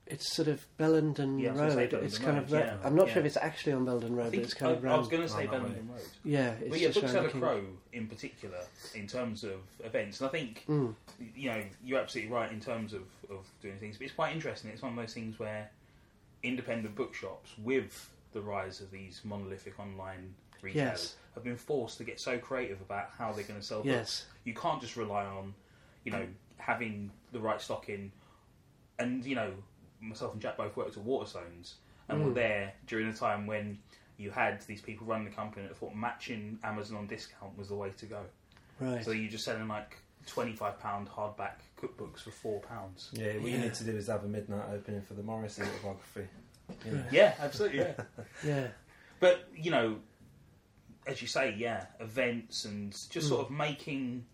it's sort of Bellenden Yeah, I was gonna say Road. Bellenden it's kind Road, of. yeah, I'm not yeah. sure if it's actually on Bellenden Road, but it's kind I, of I round. was going to say Oh, no, Bellenden Road. Yeah, it's But yeah, just round Bookseller the King- Crow in particular, in terms of events, and I think Mm. you know you're absolutely right in terms of, of doing things. But it's quite interesting. It's one of those things where independent bookshops, with the rise of these monolithic online retailers, Yes. Have been forced to get so creative about how they're going to sell books. Yes. You can't just rely on, you know, having the right stock in. And you know, myself and Jack both worked at Waterstones, and were Mm. there during a time when you had these people running the company that thought matching Amazon on discount was the way to go. Right. So you're just selling like twenty-five pound hardback cookbooks for four pounds. Yeah, what Yeah. you need to do is have a midnight opening for the Morrissey autobiography. You know. Yeah, absolutely. Yeah. yeah. But you know, as you say, yeah, events and just sort Mm. of making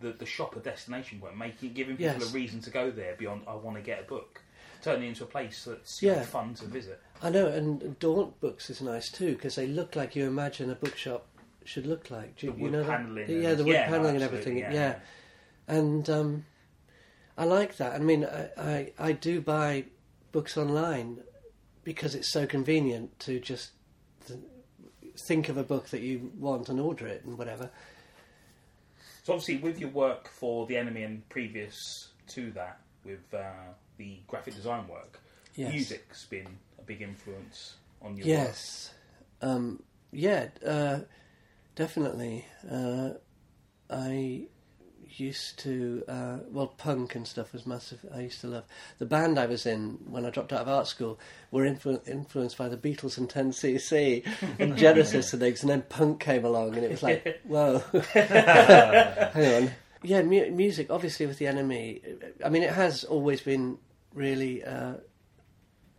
the the shop a destination point, making giving people Yes. a reason to go there beyond I want to get a book, turning it into a place that's you know, Yeah. fun to visit. I know, and Daunt Books is nice too because they look like you imagine a bookshop should look like. Do you, The you wood know that? Yeah, the wood yeah, paneling and everything. yeah, yeah. and um, I like that. I mean, I, I I do buy books online because it's so convenient to just think of a book that you want and order it and whatever. So obviously, with your work for the NME and previous to that, with uh, the graphic design work, Yes. music's been a big influence on your Yes. Um, yeah, uh, definitely. Uh, I used to, uh, well, punk and stuff was massive. I used to love. The band I was in when I dropped out of art school were influ- influenced by the Beatles and 10cc and Genesis and things, and then punk came along and it was like, whoa. Hang on. Yeah, mu- music, obviously, with the NME. I mean, it has always been really uh,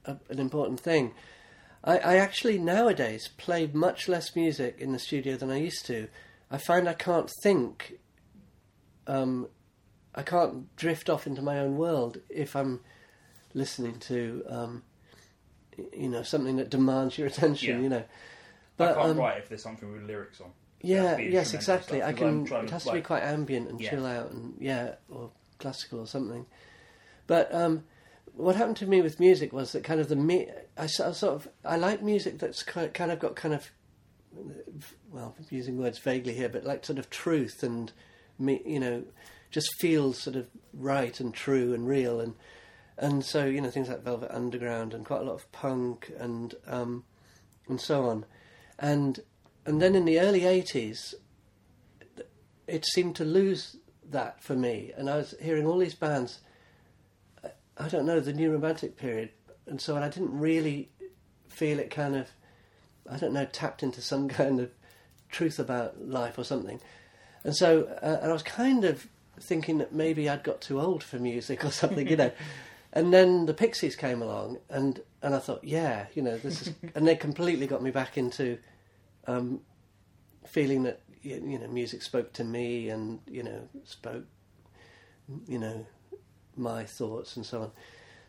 a, an important thing. I, I actually nowadays play much less music in the studio than I used to. I find I can't think. Um, I can't drift off into my own world if I'm listening to, um, you know, something that demands your attention. Yeah. You know, I but can't um, write if there's something with lyrics on. yeah, yes, exactly. I'm can. It to, has to be quite ambient and Yeah. chill out, and yeah, or classical or something. But um, what happened to me with music was that kind of the me. I sort of, sort of I like music that's ki- kind of got kind of well, I'm using words vaguely here, but like sort of truth and you know, just feels sort of right and true and real and and so you know things like Velvet Underground and quite a lot of punk and um, and so on, and and then in the early '80s, it seemed to lose that for me, and I was hearing all these bands. I- don't know the new romantic period, and so. I didn't really feel it kind of, I don't know, tapped into some kind of truth about life or something, and so uh, and I was kind of thinking that maybe I'd got too old for music or something, you know. And then the Pixies came along, and, and I thought, yeah, you know, this is, and they completely got me back into um, feeling that y- you know music spoke to me, and you know spoke, you know, my thoughts and so on.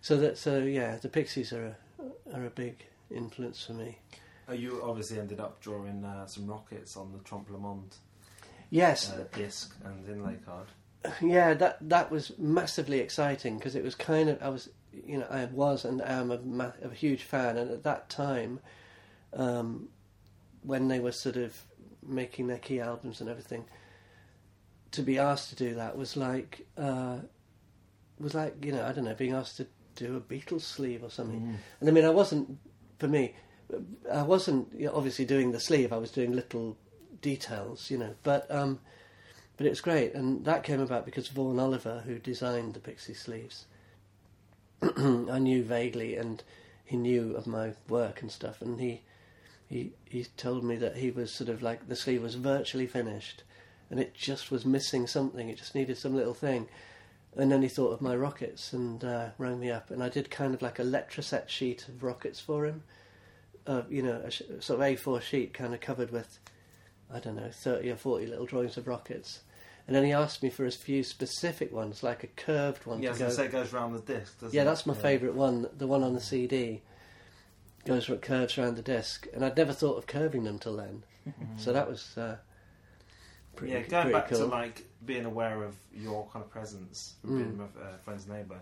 So that so yeah, the Pixies are a, are a big influence for me. Uh, you obviously ended up drawing uh, some rockets on the Trompe Le Monde Yes, uh, disc and inlay card. yeah, that that was massively exciting because it was kind of I was you know I was and am a, ma- a huge fan, and at that time, um, when they were sort of making their key albums and everything, to be asked to do that was like uh, was like you know I don't know being asked to do a Beatles sleeve or something. Mm. And I mean I wasn't for me I wasn't you know, obviously doing the sleeve. I was doing little details, you know. But um, but it was great, and that came about because Vaughan Oliver, who designed the Pixie sleeves, I knew vaguely, and he knew of my work and stuff, and he he he told me that he was sort of like the sleeve was virtually finished, and it just was missing something. It just needed some little thing. And then he thought of my rockets and uh, rang me up, and I did kind of like a letraset sheet of rockets for him. Uh, you know, a sort of A4 sheet, kind of covered with, I don't know, thirty or forty little drawings of rockets. And then he asked me for a few specific ones, like a curved one Yeah, to as go. Say, it goes round the disc. Doesn't Yeah, it? that's my favourite one. The one on the CD goes it curves around the disc, and I'd never thought of curving them till then. so that was uh, pretty, yeah, going pretty back cool. to like being aware of your kind of presence, from being Mm. a uh, friend's neighbour.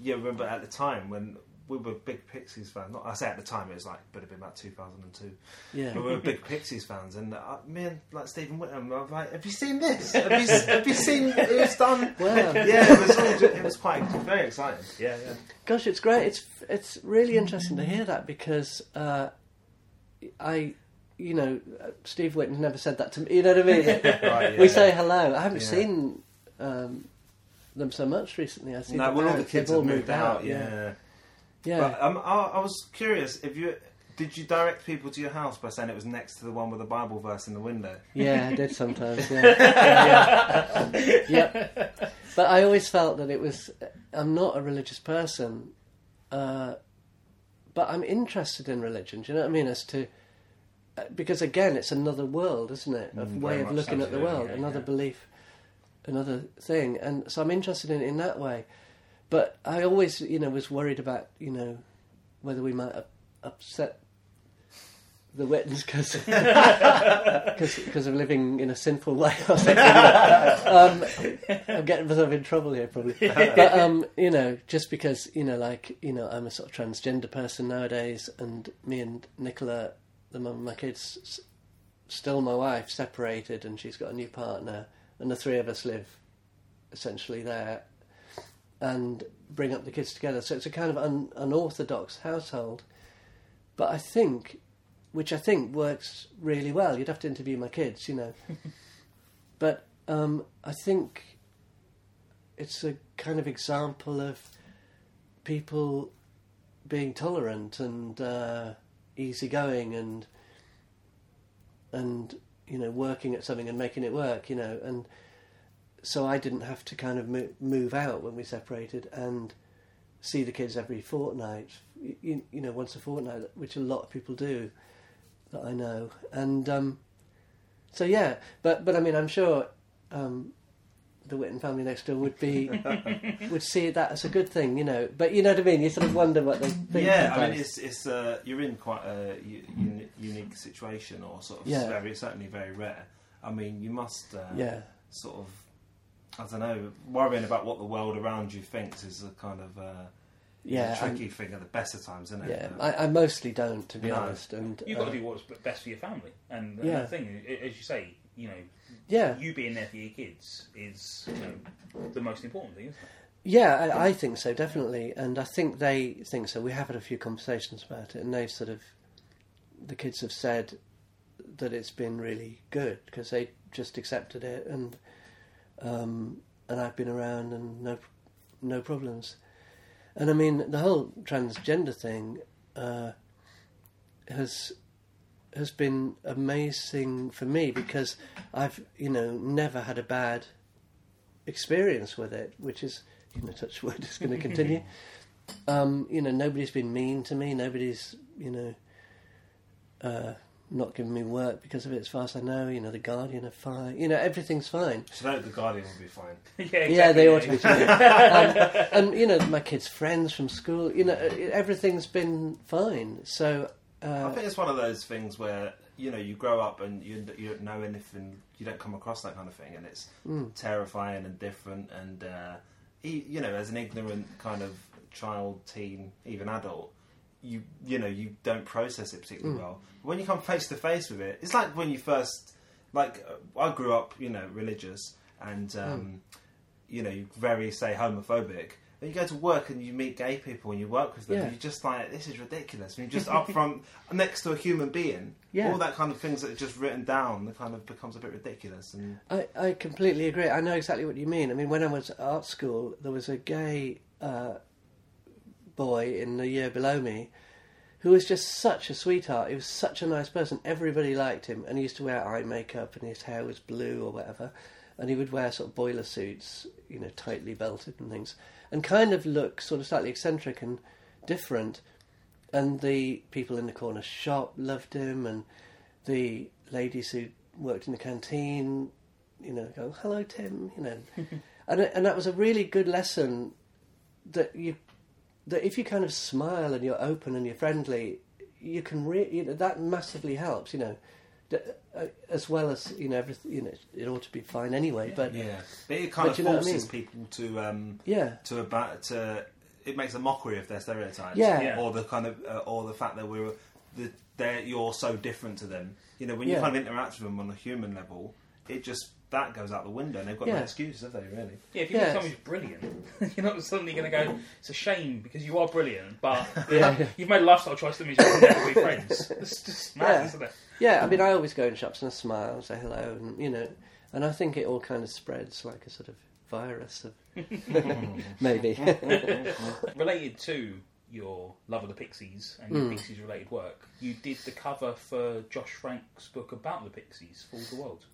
Yeah, remember at the time when we were big Pixies fans. Not I say at the time it was like, but it'd been about two thousand and two. yeah, But we were big Pixies fans, and uh, me and like Stephen Whittam, I was like, "Have you seen this? Have you, have you seen it was done?" Wow. Yeah, it was all, it was quite very exciting. Yeah, yeah. Gosh, it's great. It's it's really interesting to hear that because uh, I, you know, Steve Whitton never said that to me. You know what I mean? Right, We yeah. say hello. I haven't Yeah. seen um, them so much recently. I see No, well, all the kids have moved out. Yeah, yeah. But um, I, I was curious if you did you direct people to your house by saying it was next to the one with the Bible verse in the window. Yeah, I did sometimes. Yeah. yeah. yeah. But I always felt that it was. I'm not a religious person, uh, but I'm interested in religion. Do you know what I mean? As to uh, because again, it's another world, isn't it? A Mm, way of looking at the world, yeah, another yeah. belief, another thing, and so I'm interested in it in that way. But I always, you know, was worried about, you know, whether we might upset the Whittons because of living in a sinful way or something. um, I'm getting myself in trouble here, probably. But um, you know, just because you know, like you know, I'm a sort of transgender person nowadays, and me and Nicola, the mum of my kids, s- still my wife, separated, and she's got a new partner, and the three of us live essentially there, and bring up the kids together. So it's a kind of un- unorthodox household. But I think which I think works really well. You'd have to interview my kids, you know. but um, I think it's a kind of example of people being tolerant and uh, easygoing and and you know working at something and making it work, you know. And so I didn't have to kind of mo- move out when we separated and see the kids every fortnight, you, you know, once a fortnight, which a lot of people do that I know. And um, so yeah, but but I mean, I'm sure um, the Witten family next door would be would see that as a good thing, you know. But you know what I mean? You sort of wonder what they think. yeah, I mean, it's it's uh, you're in quite a uni- unique situation, or sort of Yeah. very certainly very rare. I mean, you must uh, yeah, sort of I don't know worrying about what the world around you thinks is a kind of uh, yeah, a tricky thing at the best of times, isn't I'm- it? yeah. I, I mostly don't, to be No. honest. And You've got uh, to do what's best for your family. And Yeah. the thing, as you say, you know, yeah, you being there for your kids is you know, the most important thing, isn't it? Yeah, I, I think so, definitely, and I think they think so. We have had a few conversations about it, and they've sort of, the kids have said that it's been really good because they just accepted it, and um, and I've been around and no no problems, and I mean the whole transgender thing uh, has has been amazing for me because I've you know never had a bad experience with it, which is you know touch wood is going to continue. um, you know, nobody's been mean to me. Nobody's you know uh, not giving me work because of it. As far as I know, you know, the Guardian are fine. You know, everything's fine. So that the Guardian will be fine. yeah, exactly, Yeah, they ought to be. Too. um, and you know, my kids' friends from school. You know, everything's been fine. So. I Uh, think it's one of those things where you know you grow up and you you don't know anything, you don't come across that kind of thing, and it's mm, terrifying and different. And uh, e- you know, as an ignorant kind of child, teen, even adult, you you know you don't process it particularly Mm. well. But when you come face to face with it, it's like when you first like uh, I grew up, you know, religious. and um, you know, very say homophobic. Then you go to work and you meet gay people and you work with them. Yeah. And you're just like, this is ridiculous. And you're just up front next to a human being. Yeah. All that kind of things that are just written down, that kind of becomes a bit ridiculous. And I, I completely agree. I know exactly what you mean. I mean, when I was at art school, there was a gay uh, boy in the year below me who was just such a sweetheart. He was such a nice person. Everybody liked him, and he used to wear eye makeup, and his hair was blue or whatever. And he would wear sort of boiler suits, you know, tightly belted and things, and kind of look sort of slightly eccentric and different. And the people in the corner shop loved him, and the ladies who worked in the canteen, you know, go, "Hello, Tim," you know, and and that was a really good lesson that you that if you kind of smile and you're open and you're friendly, you can re- you know, that massively helps. You know, uh, as well as you know everything. You know, it ought to be fine anyway. But yeah, but it kind But of you know I forces mean? people to um, yeah, to about to. It makes a mockery of their stereotypes, Yeah. Yeah. or the kind of, uh, or the fact that we're the, they're you're so different to them. You know, when you Yeah. kind of interact with them on a human level, it just that goes out the window, and they've got no Yeah. excuse, have they? Really? Yeah, if you Yes. think someone's brilliant, you're not suddenly going to go, it's a shame because you are brilliant, but Yeah, yeah. you've made a lifestyle choice that means you'll never be friends. It's just mad, Yeah. isn't it? yeah. I mean, I always go in shops and I smile and say hello, and you know, and I think it all kind of spreads like a sort of virus of maybe. Related to your love of the Pixies and your Mm. Pixies related work, you did the cover for Josh Frank's book about the Pixies, Fool the World.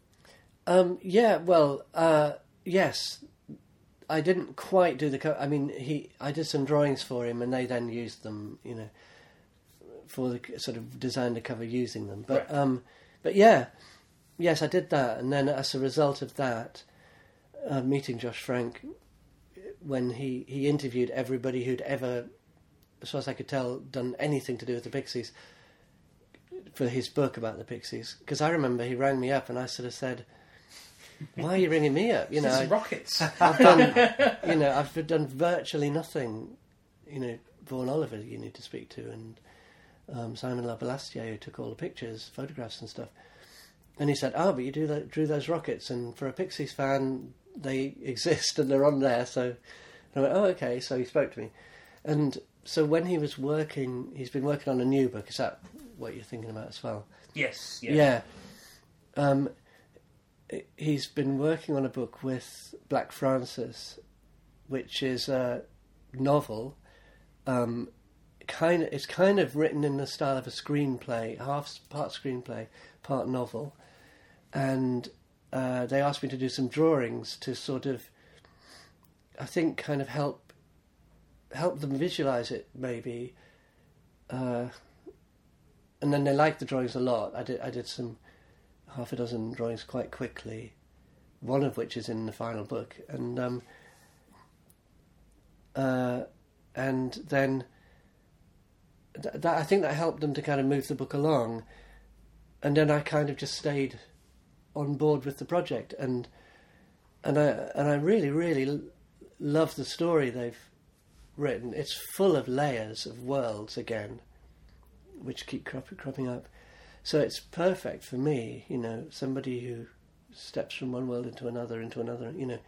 Um, yeah, well, uh, yes, I didn't quite do the. Co- I mean, he. I did some drawings for him, and they then used them. You know, for the sort of design to cover using them. But Right. um, but yeah, yes, I did that, and then as a result of that, uh, meeting Josh Frank, when he he interviewed everybody who'd ever, as far as I could tell, done anything to do with the Pixies. For his book about the Pixies, because I remember he rang me up and I sort of said, "Why are you ringing me up?" You know, I, rockets. I've done, you know, I've done virtually nothing. You know, Vaughan Oliver, you need to speak to, and um, Simon Larbalestier, who took all the pictures, photographs, and stuff. And he said, "Oh, but you do that, drew those rockets, and for a Pixies fan, they exist and they're on there." So I went, "Oh, okay." So he spoke to me, and so when he was working, he's been working on a new book. Is that what you're thinking about as well? yes, yeah. Yeah. Um, he's been working on a book with Black Francis, which is a novel. Um, kind of, it's kind of written in the style of a screenplay, half part screenplay, part novel, and uh, they asked me to do some drawings to sort of, I think, kind of help help them visualize it, maybe. Uh, and then they liked the drawings a lot. I did I did some half a dozen drawings quite quickly, one of which is in the final book, and um, uh, and then th- that I think that helped them to kind of move the book along, and then I kind of just stayed on board with the project, and and I and I really really l- love the story they've written. It's full of layers of worlds again which keep crop- cropping up. So it's perfect for me, you know, somebody who steps from one world into another, into another, you know.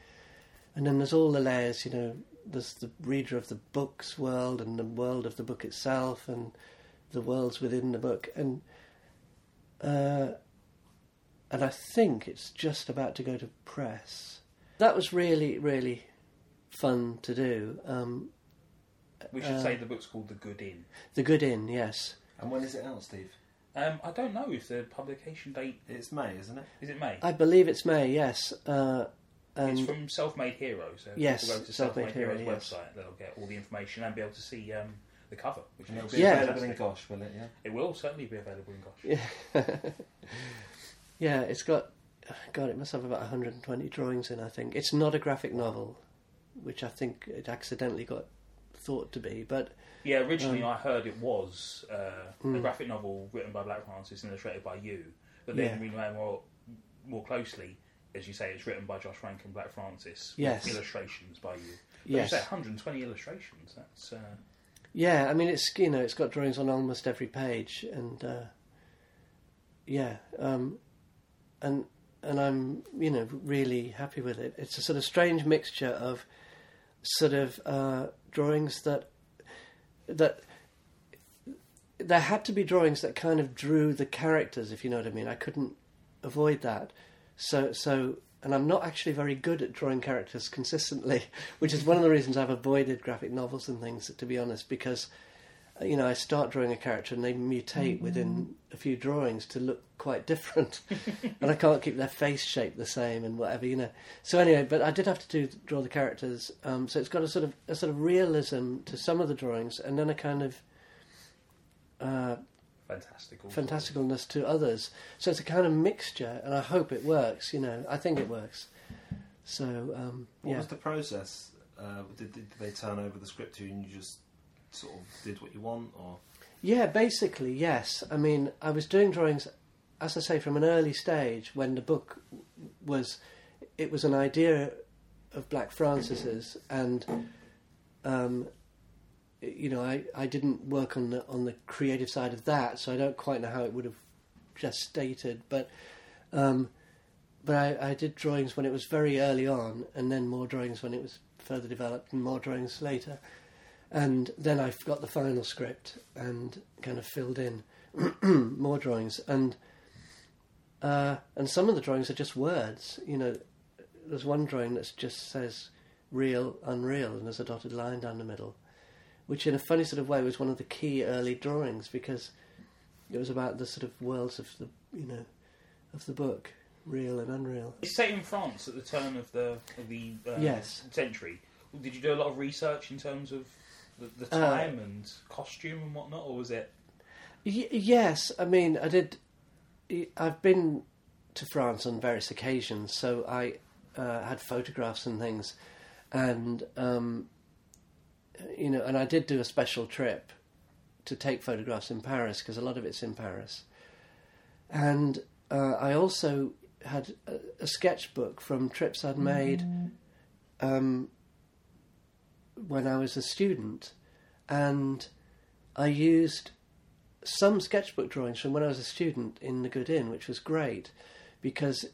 And then there's all the layers, you know, there's the reader of the book's world and the world of the book itself and the worlds within the book. And uh, and I think it's just about to go to press. That was really, really fun to do. Um, We should Uh, say the book's called The Good Inn. the Good Inn, yes. And when is it out, Steve? Um, I don't know if the publication date It's May, isn't it? is it May. I believe it's May, yes. Uh, and it's from Self Made Hero, so if Yes, people go to Self Self Made Made Hero, Hero's yes. website, they'll get all the information and be able to see um, the cover, which And it'll is be Yeah. available in fantastic. Gosh, will it? Yeah. It will certainly be available in Gosh. Yeah. yeah, it's got. God, it must have about 120 drawings in. I think it's not a graphic novel, which I think it accidentally got thought to be. But Yeah, originally Um, I heard it was uh, a Mm. graphic novel written by Black Francis and illustrated by you, but then Yeah. we know more more closely, as you say, it's written by Josh Frank and Black Francis. with Yes. illustrations by you. But yes, you say 120 illustrations. That's uh, yeah. I mean, it's you know, it's got drawings on almost every page, and uh, yeah, um, and and I'm you know really happy with it. It's a sort of strange mixture of sort of uh, drawings that that there had to be drawings that kind of drew the characters, if you know what I mean. I couldn't avoid that. So so and I'm not actually very good at drawing characters consistently, which is one of the reasons I've avoided graphic novels and things, to be honest, because you know I start drawing a character and they mutate mm-hmm. within a few drawings to look quite different, and I can't keep their face shape the same and whatever, you know. So anyway, but I did have to do draw the characters, um, so it's got a sort of a sort of realism to some of the drawings, and then a kind of uh, fantastical fantasticalness to others. So it's a kind of mixture, and I hope it works. You know, I think it works. So um, what yeah. was the process? Uh, did, did they turn over the script to you, and you just sort of did what you want, or? Yeah, basically, yes. I mean, I was doing drawings, as I say, from an early stage when the book was. It was an idea of Black Francis's, and um, you know, I, I didn't work on the on the creative side of that, so I don't quite know how it would have just stated. But um, but I, I did drawings when it was very early on, and then more drawings when it was further developed, and more drawings later. And then I got the final script and kind of filled in more drawings, and uh, and some of the drawings are just words. You know, there's one drawing that just says "real, unreal," and there's a dotted line down the middle which in a funny sort of way was one of the key early drawings because it was about the sort of worlds of the you know of the book, real and unreal. It's set in France at the turn of the of the uh, yes. century. Did you do a lot of research in terms of the, the uh, time uh, and costume and whatnot, or was it? Y- yes, I mean I did. I've been to France on various occasions, so I uh, had photographs and things, and um, you know, and I did do a special trip to take photographs in Paris because a lot of it's in Paris. And uh, I also had a, a, sketchbook from trips I'd made um, when I was a student, and I used some sketchbook drawings from when I was a student in the Good Inn, which was great because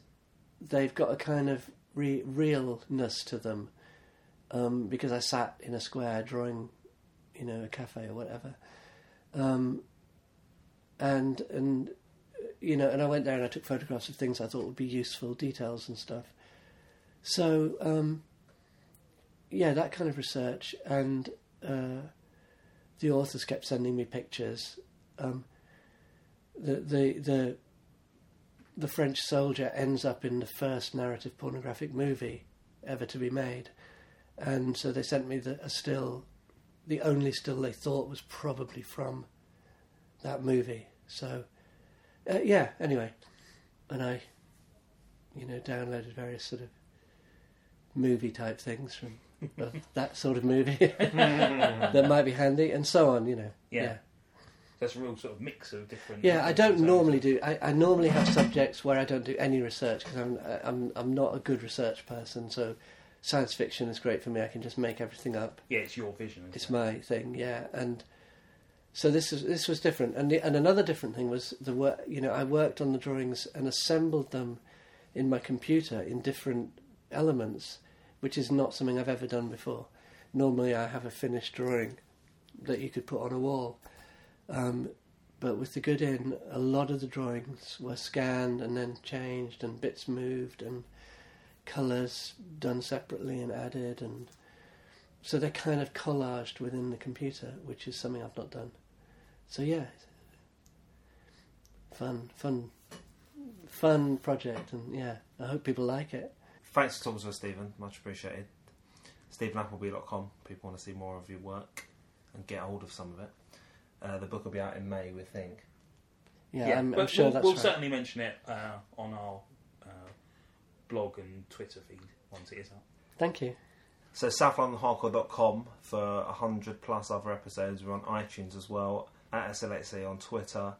they've got a kind of re- realness to them um, because I sat in a square drawing, you know, a cafe or whatever. Um, and and you know, and I went there and I took photographs of things I thought would be useful, details and stuff. So um, yeah, that kind of research, and uh, the authors kept sending me pictures. Um, the the the the French soldier ends up in the first narrative pornographic movie ever to be made and so they sent me the, a still, the only still they thought was probably from that movie. So, uh, yeah. Anyway, and I, you know, downloaded various sort of movie type things from uh, that sort of movie that might be handy, and so on. You know, yeah. yeah. That's a real sort of mix of different. Yeah, I don't normally do. I, I normally have subjects where I don't do any research because I'm I'm I'm not a good research person. So science fiction is great for me. I can just make everything up. Yeah, it's your vision. It's it? my thing. Yeah, and so this is this was different. And the, and another different thing was the work. You know, I worked on the drawings and assembled them in my computer in different elements, which is not something I've ever done before. Normally, I have a finished drawing that you could put on a wall. Um, but with the Good Inn, a lot of the drawings were scanned and then changed, and bits moved, and colours done separately and added, and so they're kind of collaged within the computer, which is something I've not done. So yeah, fun, fun, fun project, and yeah, I hope people like it. Thanks for talking to us, Steven. Much appreciated. StevenAppleby.com. People want to see more of your work and get hold of some of it. Uh, the book will be out in May, we think. Yeah, yeah I'm, I'm sure we'll, that's we'll right. certainly mention it uh, on our blog and Twitter feed once it is out. Thank you. So southlondonhardcore.com for 100 plus other episodes. We're on iTunes as well, at SLXA on Twitter.